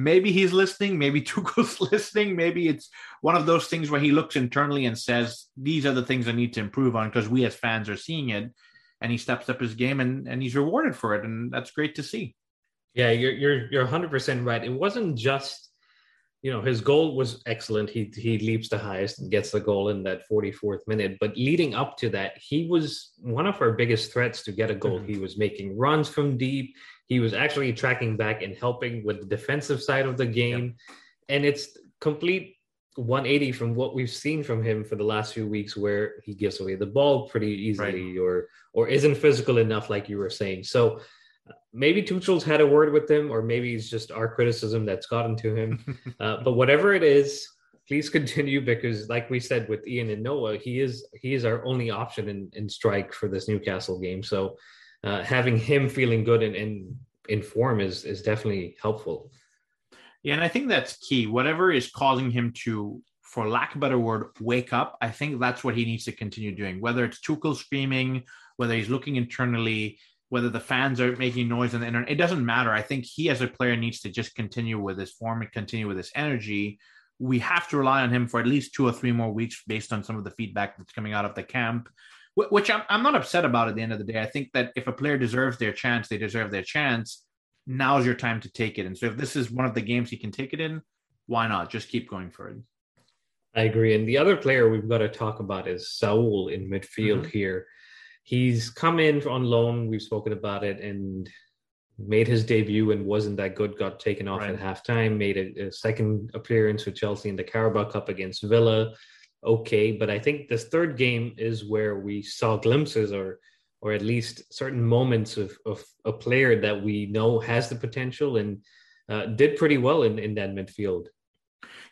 maybe he's listening maybe tuchel's listening maybe it's one of those things where he looks internally and says these are the things i need to improve on because we as fans are seeing it and he steps up his game and, and he's rewarded for it and that's great to see. Yeah you're you're you're 100% right. It wasn't just you know his goal was excellent. He he leaps the highest and gets the goal in that 44th minute but leading up to that he was one of our biggest threats to get a goal. Mm-hmm. he was making runs from deep he was actually tracking back and helping with the defensive side of the game. And it's complete 180 from what we've seen from him for the last few weeks where he gives away the ball pretty easily right. or or isn't physical enough like you were saying. So uh, maybe Tuchel's had a word with him or maybe it's just our criticism that's gotten to him. uh, but whatever it is, please continue because like we said with Ian and Noah, he is he is our only option in, in strike for this Newcastle game. So uh, having him feeling good and, and in form is is definitely helpful. Yeah, and I think that's key. Whatever is causing him to for lack of a better word, wake up. I think that's what he needs to continue doing. Whether it's Tuchel screaming, whether he's looking internally, whether the fans are making noise on the internet, it doesn't matter. I think he as a player needs to just continue with his form and continue with his energy. We have to rely on him for at least two or three more weeks based on some of the feedback that's coming out of the camp, which I'm, I'm not upset about at the end of the day. I think that if a player deserves their chance, they deserve their chance. Now's your time to take it. And so if this is one of the games he can take it in, why not? Just keep going for it. I agree. And the other player we've got to talk about is Saul in midfield mm-hmm. here he's come in on loan. We've spoken about it and made his debut and wasn't that good. Got taken off right. at halftime. Made a, a, second appearance with Chelsea in the Carabao Cup against Villa. Okay, but I think this third game is where we saw glimpses or or at least certain moments of, of a player that we know has the potential and uh, did pretty well in, in that midfield.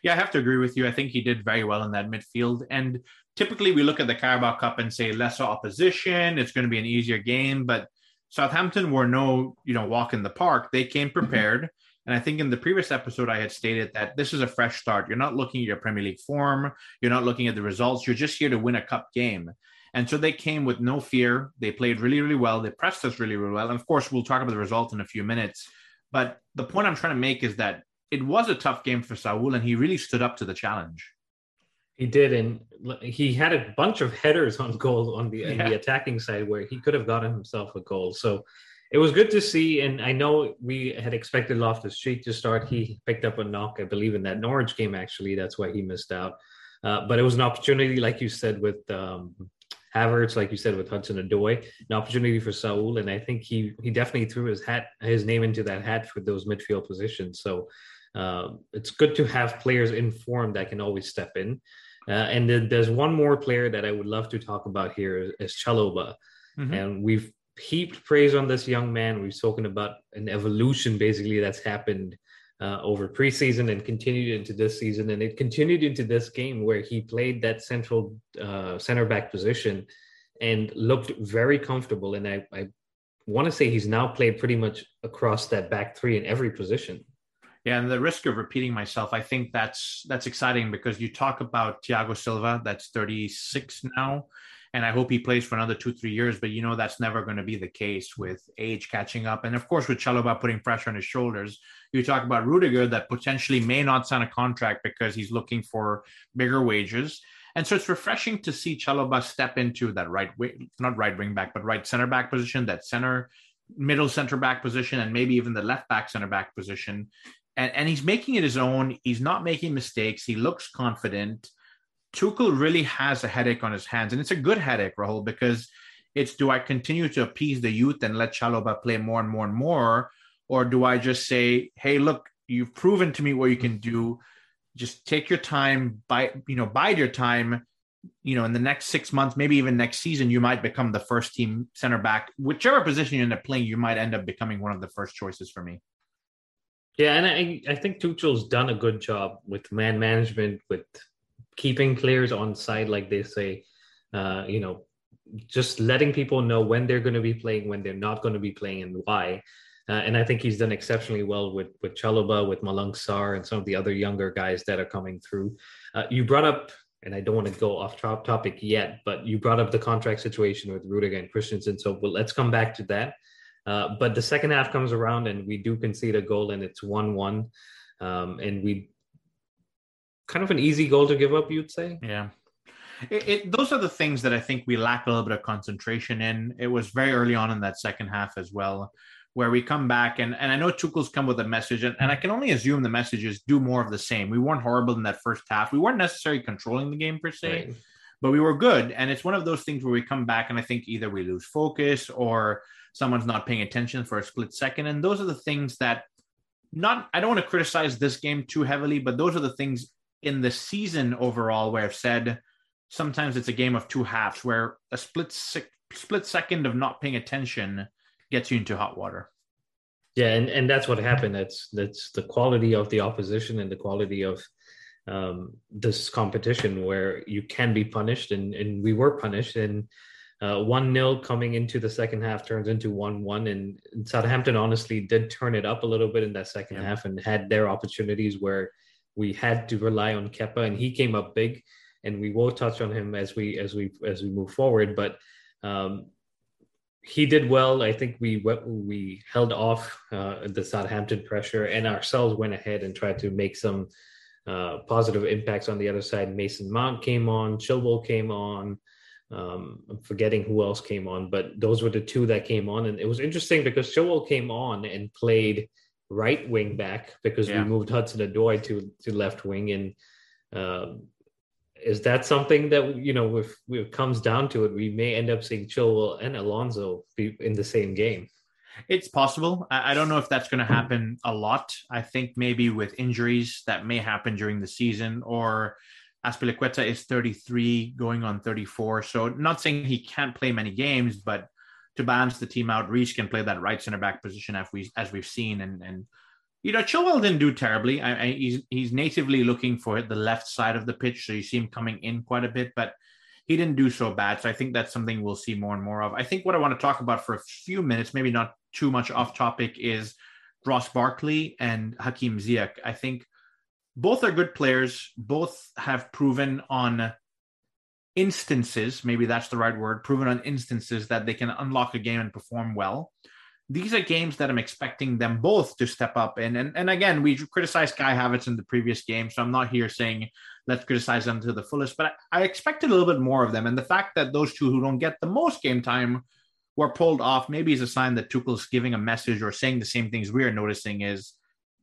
Yeah, I have to agree with you. I think he did very well in that midfield. And typically we look at the Carabao Cup and say lesser opposition, it's going to be an easier game, but Southampton were no, you know, walk in the park. They came mm-hmm. prepared. And I think in the previous episode, I had stated that this is a fresh start. You're not looking at your Premier League form. You're not looking at the results. You're just here to win a cup game. And so they came with no fear. They played really, really well. They pressed us really, really well. And of course, we'll talk about the result in a few minutes. But the point I'm trying to make is that it was a tough game for Saul, and he really stood up to the challenge. He did, and he had a bunch of headers on goal on the, yeah. the attacking side where he could have gotten himself a goal. So it was good to see. And I know we had expected Loftus Cheek to start. He picked up a knock, I believe, in that Norwich game. Actually, that's why he missed out. Uh, but it was an opportunity, like you said, with um, Havertz, like you said, with Hudson Odoi, an opportunity for Saul, and I think he he definitely threw his hat, his name into that hat for those midfield positions. So uh, it's good to have players in form that can always step in. Uh, and then there's one more player that I would love to talk about here is Chalobah. Mm-hmm. And we've heaped praise on this young man. We've spoken about an evolution basically that's happened uh, over preseason and continued into this season. And it continued into this game where he played that central uh, center back position and looked very comfortable. And I, I want to say he's now played pretty much across that back three in every position. Yeah, and the risk of repeating myself, I think that's that's exciting because you talk about Thiago Silva, that's 36 now, and I hope he plays for another two, three years. But you know that's never going to be the case with age catching up, and of course with Chalobah putting pressure on his shoulders. You talk about Rudiger that potentially may not sign a contract because he's looking for bigger wages. And so it's refreshing to see Chalobah step into that right, not right wing back, but right center back position, that center middle center back position, and maybe even the left back center back position and, and he's making it his own. He's not making mistakes. He looks confident. Tuchel really has a headache on his hands, and it's a good headache, Rahul, because it's do I continue to appease the youth and let Chalobah play more and more and more, or do I just say, hey, look, you've proven to me what you can do. Just take your time, buy, you know, bide your time. You know, in the next six months, maybe even next season, you might become the first team center back. Whichever position you end up playing, you might end up becoming one of the first choices for me. Yeah, and I, I think Tuchel's done a good job with man management, with keeping players on side, like they say. Uh, you know, just letting people know when they're going to be playing, when they're not going to be playing, and why. Uh, and I think he's done exceptionally well with with Chalobah, with Malang Sarr, and some of the other younger guys that are coming through. Uh, you brought up, and I don't want to go off top topic yet, but you brought up the contract situation with Rudiger and Christensen. So well, let's come back to that. Uh, but the second half comes around and we do concede a goal and it's 1 1. Um, and we kind of an easy goal to give up, you'd say. Yeah. It, it, those are the things that I think we lack a little bit of concentration in. It was very early on in that second half as well, where we come back and, and I know Tuchel's come with a message, and, and I can only assume the message is do more of the same. We weren't horrible in that first half. We weren't necessarily controlling the game per se, right. but we were good. And it's one of those things where we come back and I think either we lose focus or someone's not paying attention for a split second. And those are the things that not I don't want to criticize this game too heavily, but those are the things in the season overall where I've said sometimes it's a game of two halves where a split split second of not paying attention gets you into hot water. Yeah, and, and that's what happened. That's that's the quality of the opposition and the quality of um, this competition where you can be punished, and, and we were punished. And uh, one nil coming into the second half turns into one one, and Southampton honestly did turn it up a little bit in that second yeah. half and had their opportunities where we had to rely on Kepa, and he came up big. And we will touch on him as we as we as we move forward. But um, he did well. I think we we held off uh, the Southampton pressure, and ourselves went ahead and tried to make some uh, positive impacts on the other side. Mason Mount came on, Chilwell came on. Um, I'm forgetting who else came on, but those were the two that came on, and it was interesting because Chilwell came on and played right wing back because yeah. we moved Hudson-Odoi to to left wing, and um, is that something that you know if, if, it comes down to it we may end up seeing chilwell and alonso be in the same game. It's possible. I, I don't know if that's going to happen a lot. I think maybe with injuries that may happen during the season or Azpilicueta is 33 going on 34 so not saying he can't play many games but to balance the team out Reece can play that right center back position as we as we've seen and and you know, Chilwell didn't do terribly. I, I, he's he's natively looking for the left side of the pitch, so you see him coming in quite a bit, but he didn't do so bad. So I think that's something we'll see more and more of. I think what I want to talk about for a few minutes, maybe not too much off topic, is Ross Barkley and Hakim Ziyech. I think both are good players. Both have proven on instances, maybe that's the right word, proven on instances that they can unlock a game and perform well these are games that I'm expecting them both to step up in. And, and again, we criticized Kai Havertz in the previous game, so I'm not here saying let's criticize them to the fullest, but I, I expected a little bit more of them. And the fact that those two who don't get the most game time were pulled off maybe is a sign that Tuchel's giving a message or saying the same things we're noticing is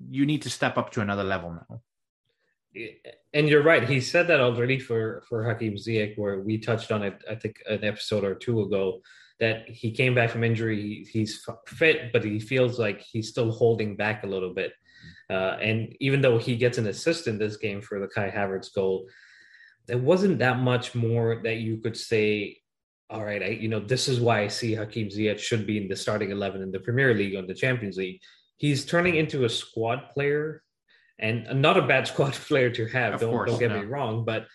you need to step up to another level now. And you're right. He said that already for for Hakim Ziyech, where we touched on it. I think an episode or two ago that he came back from injury. He's fit, but he feels like he's still holding back a little bit. Uh, and even though he gets an assist in this game for the Kai Havertz goal, there wasn't that much more that you could say. All right, I, you know, this is why I see Hakim Ziyech should be in the starting eleven in the Premier League or the Champions League. He's turning into a squad player, and not a bad squad player to have. Of don't course, don't get no. me wrong, but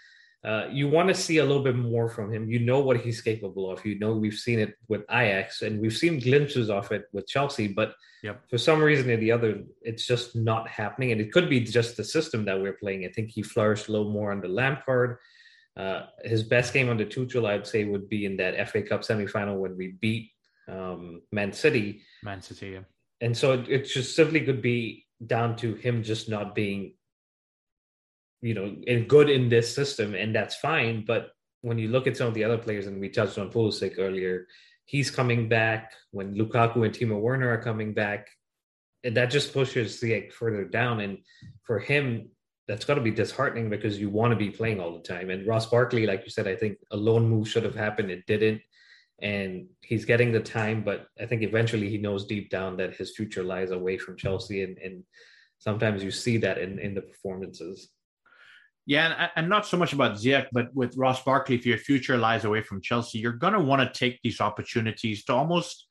uh, you want to see a little bit more from him. You know what he's capable of. You know we've seen it with Ajax, and we've seen glimpses of it with Chelsea. But yep. for some reason or the other, it's just not happening. And it could be just the system that we're playing. I think he flourished a little more under Lampard. Uh, his best game under Tuchel, I'd say, would be in that FA Cup semifinal when we beat um, Man City. Man City, yeah. And so it, it just simply could be down to him just not being you know, and good in this system, and that's fine. But when you look at some of the other players, and we touched on Pulisic earlier, he's coming back. When Lukaku and Timo Werner are coming back, and that just pushes the like, further down. And for him, that's got to be disheartening because you want to be playing all the time. And Ross Barkley, like you said, I think a loan move should have happened. It didn't. And he's getting the time, but I think eventually he knows deep down that his future lies away from Chelsea. And, and sometimes you see that in, in the performances. Yeah, and, and not so much about Ziyech, but with Ross Barkley, if your future lies away from Chelsea, you're going to want to take these opportunities to almost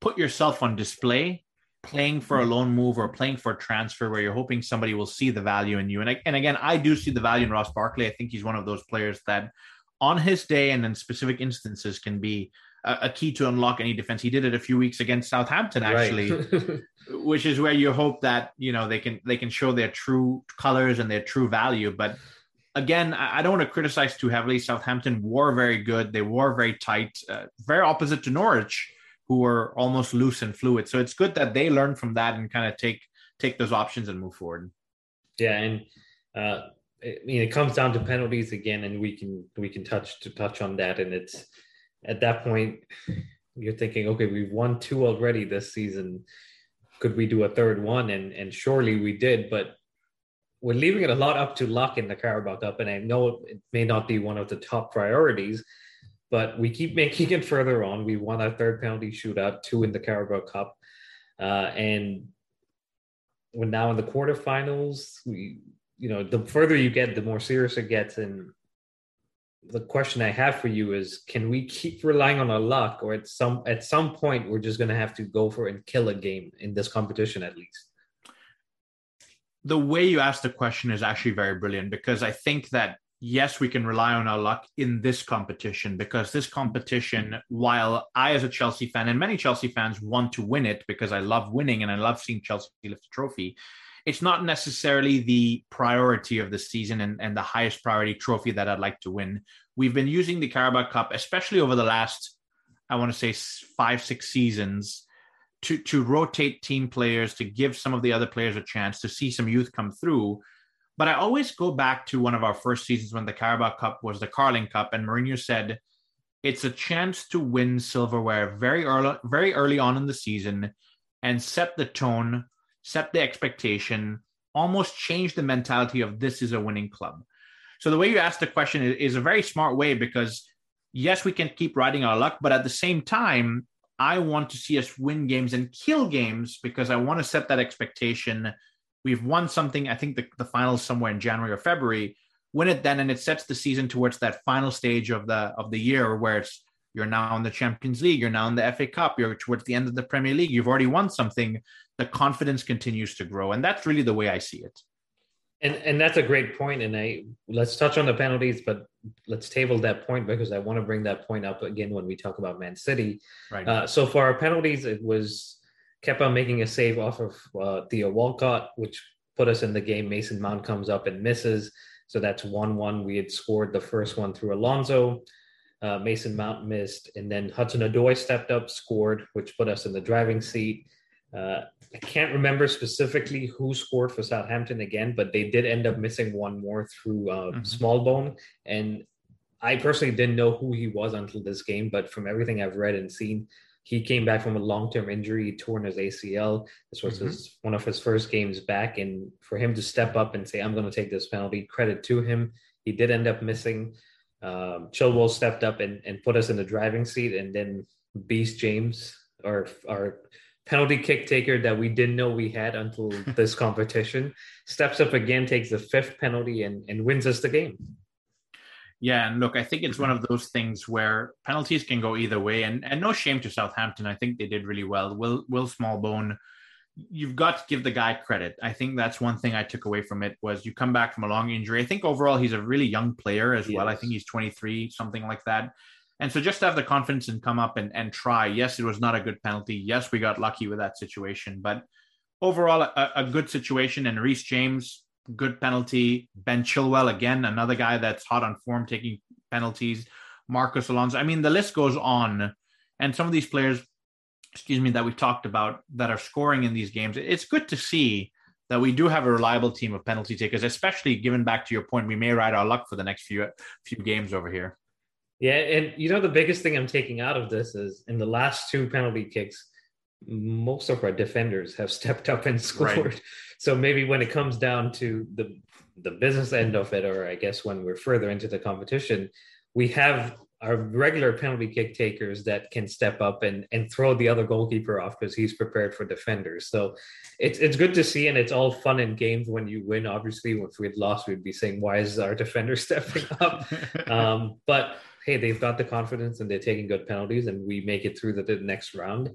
put yourself on display, playing for a loan move or playing for a transfer where you're hoping somebody will see the value in you. And, and again, I do see the value in Ross Barkley. I think he's one of those players that on his day and in specific instances can be a, a key to unlock any defense. He did it a few weeks against Southampton, actually, right. which is where you hope that you know they can they can show their true colors and their true value. But again, I don't want to criticize too heavily. Southampton were very good. They were very tight, uh, very opposite to Norwich, who were almost loose and fluid. So it's good that they learn from that and kind of take take those options and move forward. Yeah, and uh, I mean it comes down to penalties again, and we can we can touch to touch on that. And it's at that point you're thinking, okay, we've won two already this season. Could we do a third one? And and surely we did, but we're leaving it a lot up to luck in the Carabao Cup, and I know it may not be one of the top priorities, but we keep making it further on. We won our third penalty shootout, two in the Carabao Cup, uh, and we're now in the quarterfinals. We, you know, the further you get, the more serious it gets, and the question I have for you is: Can we keep relying on our luck, or at some at some point we're just going to have to go for and kill a game in this competition at least? the way you ask the question is actually very brilliant because I think that yes, we can rely on our luck in this competition because this competition, while I, as a Chelsea fan, and many Chelsea fans want to win it because I love winning and I love seeing Chelsea lift a trophy, it's not necessarily the priority of the season and, and the highest priority trophy that I'd like to win. We've been using the Carabao Cup, especially over the last, I want to say five, six seasons, to, to rotate team players, to give some of the other players a chance to see some youth come through. But I always go back to one of our first seasons when the Carabao Cup was the Carling Cup, and Mourinho said, it's a chance to win silverware very early, very early on in the season and set the tone set the expectation, almost change the mentality of this is a winning club. So the way you ask the question is, is, a very smart way because yes, we can keep riding our luck, but at the same time, I want to see us win games and kill games because I want to set that expectation. We've won something. I think the, the finals somewhere in January or February. Win it then, and it sets the season towards that final stage of the of the year where it's you're now in the Champions League, you're now in the FA Cup, you're towards the end of the Premier League, you've already won something. The confidence continues to grow. And that's really the way I see it. And and that's a great point. And I let's touch on the penalties, but let's table that point because I want to bring that point up again when we talk about Man City. Right. Uh, so for our penalties, it was Kepa making a save off of uh, Theo Walcott, which put us in the game. Mason Mount comes up and misses. So that's 1 1. We had scored the first one through Alonso. Uh, Mason Mount missed, and then Hudson Odoi stepped up, scored, which put us in the driving seat. Uh, I can't remember specifically who scored for Southampton again, but they did end up missing one more through uh, mm-hmm. Smallbone. And I personally didn't know who he was until this game, but from everything I've read and seen, he came back from a long-term injury, torn his ACL. This was mm-hmm. his one of his first games back, and for him to step up and say, "I'm going to take this penalty," credit to him. He did end up missing um, Chilwell stepped up and, and put us in the driving seat, and then Beast James, our our penalty kick taker that we didn't know we had until this competition, steps up again, takes the fifth penalty, and and wins us the game. Yeah, and look, I think it's one of those things where penalties can go either way, and and no shame to Southampton. I think they did really well. Will Will Smallbone you've got to give the guy credit. I think that's one thing I took away from it was you come back from a long injury. I think overall he's a really young player as well. I think he's 23, something like that. And so just to have the confidence and come up and, and try. Yes, it was not a good penalty. Yes, we got lucky with that situation, but overall a, a good situation. And Reece James, good penalty. Ben Chilwell again, another guy that's hot on form, taking penalties. Marcos Alonso. I mean, the list goes on. And some of these players excuse me, that we've talked about that are scoring in these games, it's good to see that we do have a reliable team of penalty takers, especially given back to your point, we may ride our luck for the next few few games over here. Yeah, and you know the biggest thing I'm taking out of this is in the last two penalty kicks, most of our defenders have stepped up and scored. Right. So maybe when it comes down to the the business end of it, or I guess when we're further into the competition, we have our regular penalty kick takers that can step up and and throw the other goalkeeper off because he's prepared for defenders. So it's it's good to see, and it's all fun and games when you win. Obviously, if we'd lost, we'd be saying, "Why is our defender stepping up?" um, but hey, they've got the confidence and they're taking good penalties, and we make it through the, the next round.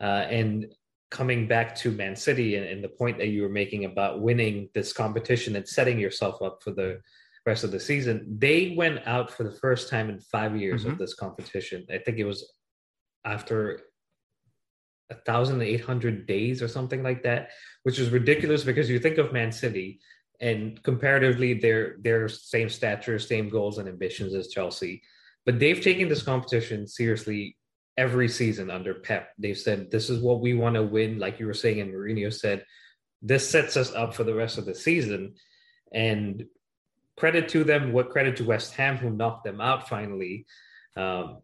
Uh, and coming back to Man City and, and the point that you were making about winning this competition and setting yourself up for the rest of the season. They went out for the first time in five years mm-hmm. of this competition. I think it was after a thousand eight hundred days or something like that, which is ridiculous because you think of Man City and comparatively they're they're same stature, same goals and ambitions as Chelsea, but they've taken this competition seriously every season under Pep. They've said this is what we want to win, like you were saying, and Mourinho said this sets us up for the rest of the season. And credit to them. What credit to West Ham who knocked them out finally. Um,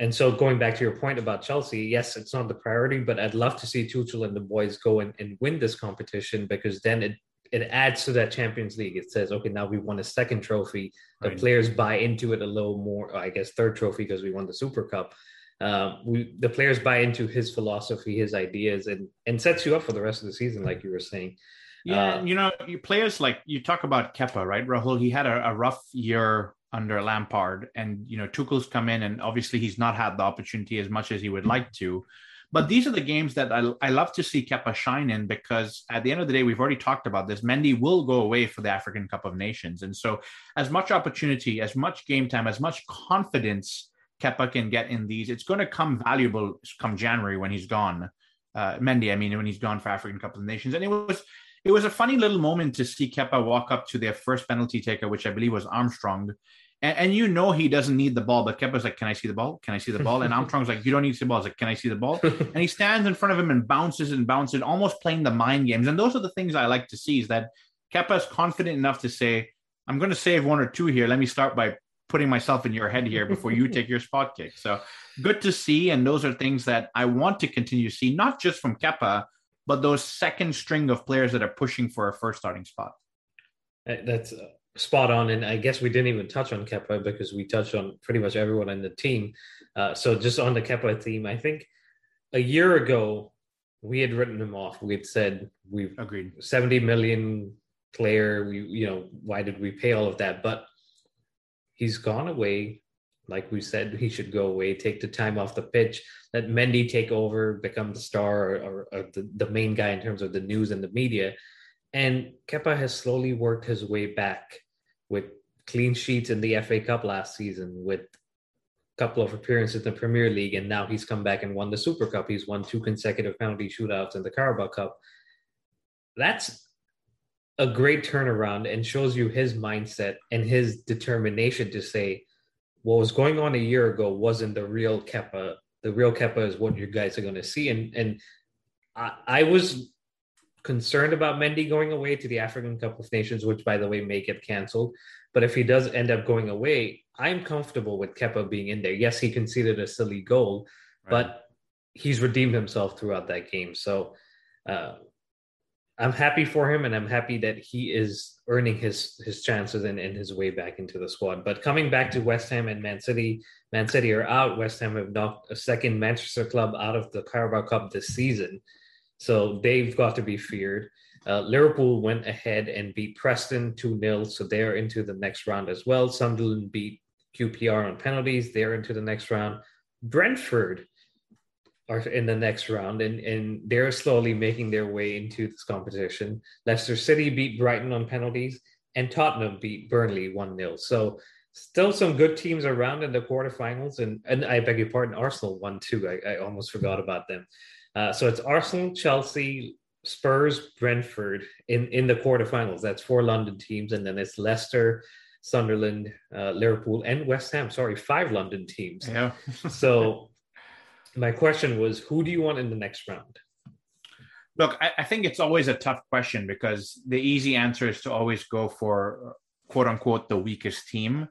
and so going back to your point about Chelsea, yes, it's not the priority, but I'd love to see Tuchel and the boys go and, and win this competition because then it it adds to that Champions League. It says, okay, now we won a second trophy. The right. players buy into it a little more. I guess third trophy because we won the Super Cup. Um, we the players buy into his philosophy, his ideas, and and sets you up for the rest of the season, like you were saying. Yeah, uh, you know, you players like you talk about Kepa, right? Rahul, he had a, a, rough year under Lampard, and you know, Tuchel's come in, and obviously he's not had the opportunity as much as he would like to. But these are the games that I, I love to see Kepa shine in because at the end of the day, we've already talked about this. Mendy will go away for the African Cup of Nations. And so, as much opportunity, as much game time, as much confidence Kepa can get in these, it's going to come valuable come January when he's gone. Uh, Mendy, I mean, when he's gone for African Cup of Nations. And it was it was a funny little moment to see Kepa walk up to their first penalty taker, which I believe was Armstrong. And, and you know he doesn't need the ball, but Kepa's like, Can I see the ball? Can I see the ball? And Armstrong's like, You don't need to see the ball. He's like, Can I see the ball? And he stands in front of him and bounces and bounces, almost playing the mind games. And those are the things I like to see is that Kepa's confident enough to say, I'm going to save one or two here. Let me start by putting myself in your head here before you take your spot kick. So good to see. And those are things that I want to continue to see, not just from Kepa, but those second string of players that are pushing for a first starting spot. Uh, that's uh, spot on. And I guess we didn't even touch on Kepa because we touched on pretty much everyone in the team. Uh, so just on the Kepa theme, I think a year ago, we had written him off. We had said we've agreed 70 million player. We, you know, why did we pay all of that? But he's gone away like we said, he should go away, take the time off the pitch, let Mendy take over, become the star or, or, or the, the main guy in terms of the news and the media. And Kepa has slowly worked his way back with clean sheets in the FA Cup last season, with a couple of appearances in the Premier League, and now he's come back and won the Super Cup. He's won two consecutive penalty shootouts in the Carabao Cup. That's a great turnaround and shows you his mindset and his determination to say, what was going on a year ago wasn't the real Kepa. The real Kepa is what you guys are going to see. And and I, I was concerned about Mendy going away to the African Cup of Nations, which by the way may get canceled. But if he does end up going away, I'm comfortable with Kepa being in there. Yes, he conceded a silly goal, right. but he's redeemed himself throughout that game. So uh, I'm happy for him, and I'm happy that he is earning his his chances and, and his way back into the squad. But coming back to West Ham and Man City, Man City are out. West Ham have knocked a second Manchester club out of the Carabao Cup this season, so they've got to be feared. Uh, Liverpool went ahead and beat Preston 2 0, so they're into the next round as well. Sunderland beat QPR on penalties, they're into the next round. Brentford are in the next round, and, and they're slowly making their way into this competition. Leicester City beat Brighton on penalties, and Tottenham beat Burnley 1 0. So, still some good teams around in the quarterfinals. And, and I beg your pardon, Arsenal won too. I, I almost forgot about them. Uh, so, it's Arsenal, Chelsea, Spurs, Brentford in, in the quarterfinals. That's four London teams. And then it's Leicester, Sunderland, uh, Liverpool, and West Ham. Sorry, five London teams. Yeah. so my question was who do you want in the next round? Look, I, I, think it's always a tough question because the easy answer is to always go for quote unquote the weakest team.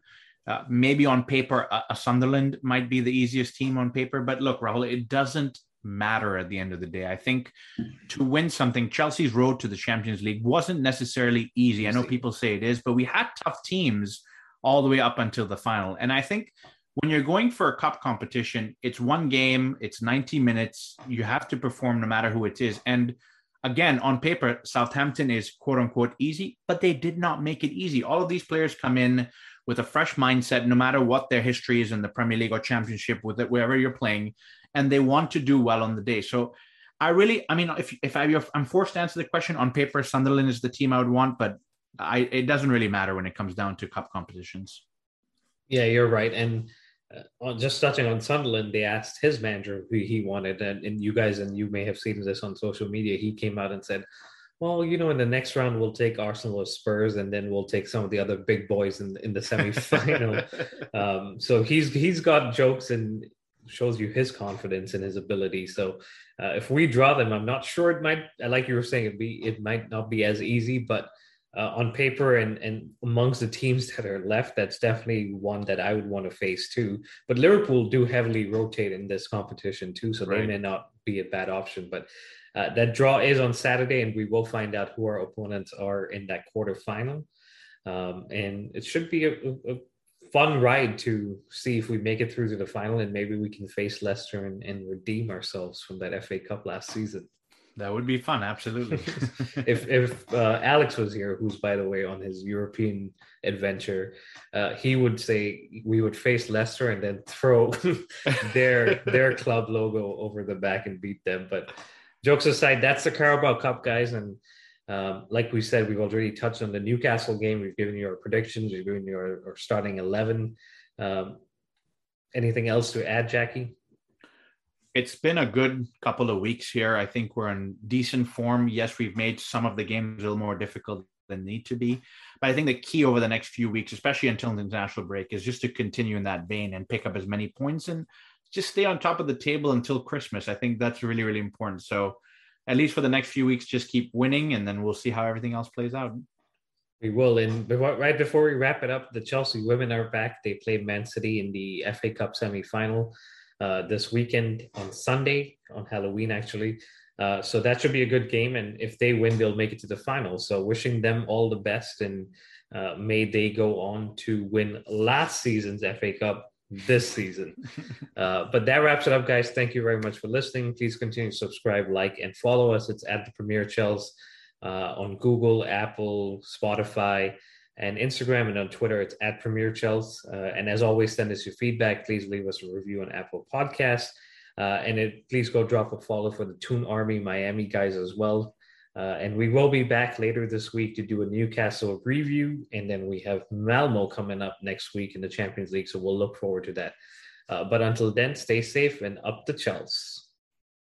Uh, maybe on paper, a, a, Sunderland might be the easiest team on paper, but look, Rahul, it doesn't matter at the end of the day. I think to win something, Chelsea's road to the Champions League wasn't necessarily easy. I know people say it is, but we had tough teams all the way up until the final. And I think when you're going for a cup competition, it's one game, it's 90 minutes. You have to perform no matter who it is. And again, on paper, Southampton is quote unquote easy, but they did not make it easy. All of these players come in with a fresh mindset, no matter what their history is in the Premier League or Championship, with it, wherever you're playing, and they want to do well on the day. So I really, I mean, if if I, I'm forced to answer the question on paper, Sunderland is the team I would want, but I, it doesn't really matter when it comes down to cup competitions. Yeah, you're right, and uh, just touching on Sunderland, they asked his manager who he wanted, and, and you guys and you may have seen this on social media. He came out and said, "Well, you know, in the next round we'll take Arsenal or Spurs, and then we'll take some of the other big boys in in the semifinal." um, so he's he's got jokes and shows you his confidence and his ability. So uh, if we draw them, I'm not sure it might. Like you were saying, it be it might not be as easy, but uh, on paper and and amongst the teams that are left, that's definitely one that I would want to face too. But Liverpool do heavily rotate in this competition too, so right. they may not be a bad option. But uh, that draw is on Saturday, and we will find out who our opponents are in that quarterfinal. Um, and it should be a, a, fun ride to see if we make it through to the final, and maybe we can face Leicester and, and redeem ourselves from that FA Cup last season. That would be fun, absolutely. if if uh, Alex was here, who's by the way on his European adventure, uh, he would say we would face Leicester and then throw their their club logo over the back and beat them. But jokes aside, that's the Carabao Cup, guys, and um, like we said, we've already touched on the Newcastle game. We've given you our predictions. We've given you our, our starting eleven. Um, anything else to add, Jacky? It's been a good couple of weeks here. I think we're in decent form. Yes, we've made some of the games a little more difficult than need to be. But I think the key over the next few weeks, especially until the international break, is just to continue in that vein and pick up as many points and just stay on top of the table until Christmas. I think that's really, really important. So at least for the next few weeks, just keep winning and then we'll see how everything else plays out. We will. And right before we wrap it up, the Chelsea women are back. They play Man City in the FA Cup semi final uh, this weekend on Sunday, on Halloween, actually. Uh, so that should be a good game. And if they win, they'll make it to the final. So wishing them all the best. And uh, may they go on to win last season's FA Cup this season. Uh, but that wraps it up, guys. Thank you very much for listening. Please continue to subscribe, like, and follow us. It's at the Premier Chels uh, on Google, Apple, Spotify, and Instagram, and on Twitter, it's at Premier Chels. Uh, and as always, send us your feedback. Please leave us a review on Apple Podcasts. Uh, and it, please go drop a follow for the Toon Army Miami guys as well. Uh, and we will be back later this week to do a Newcastle review. And then we have Malmo coming up next week in the Champions League. So we'll look forward to that. Uh, but until then, stay safe and up the Chels.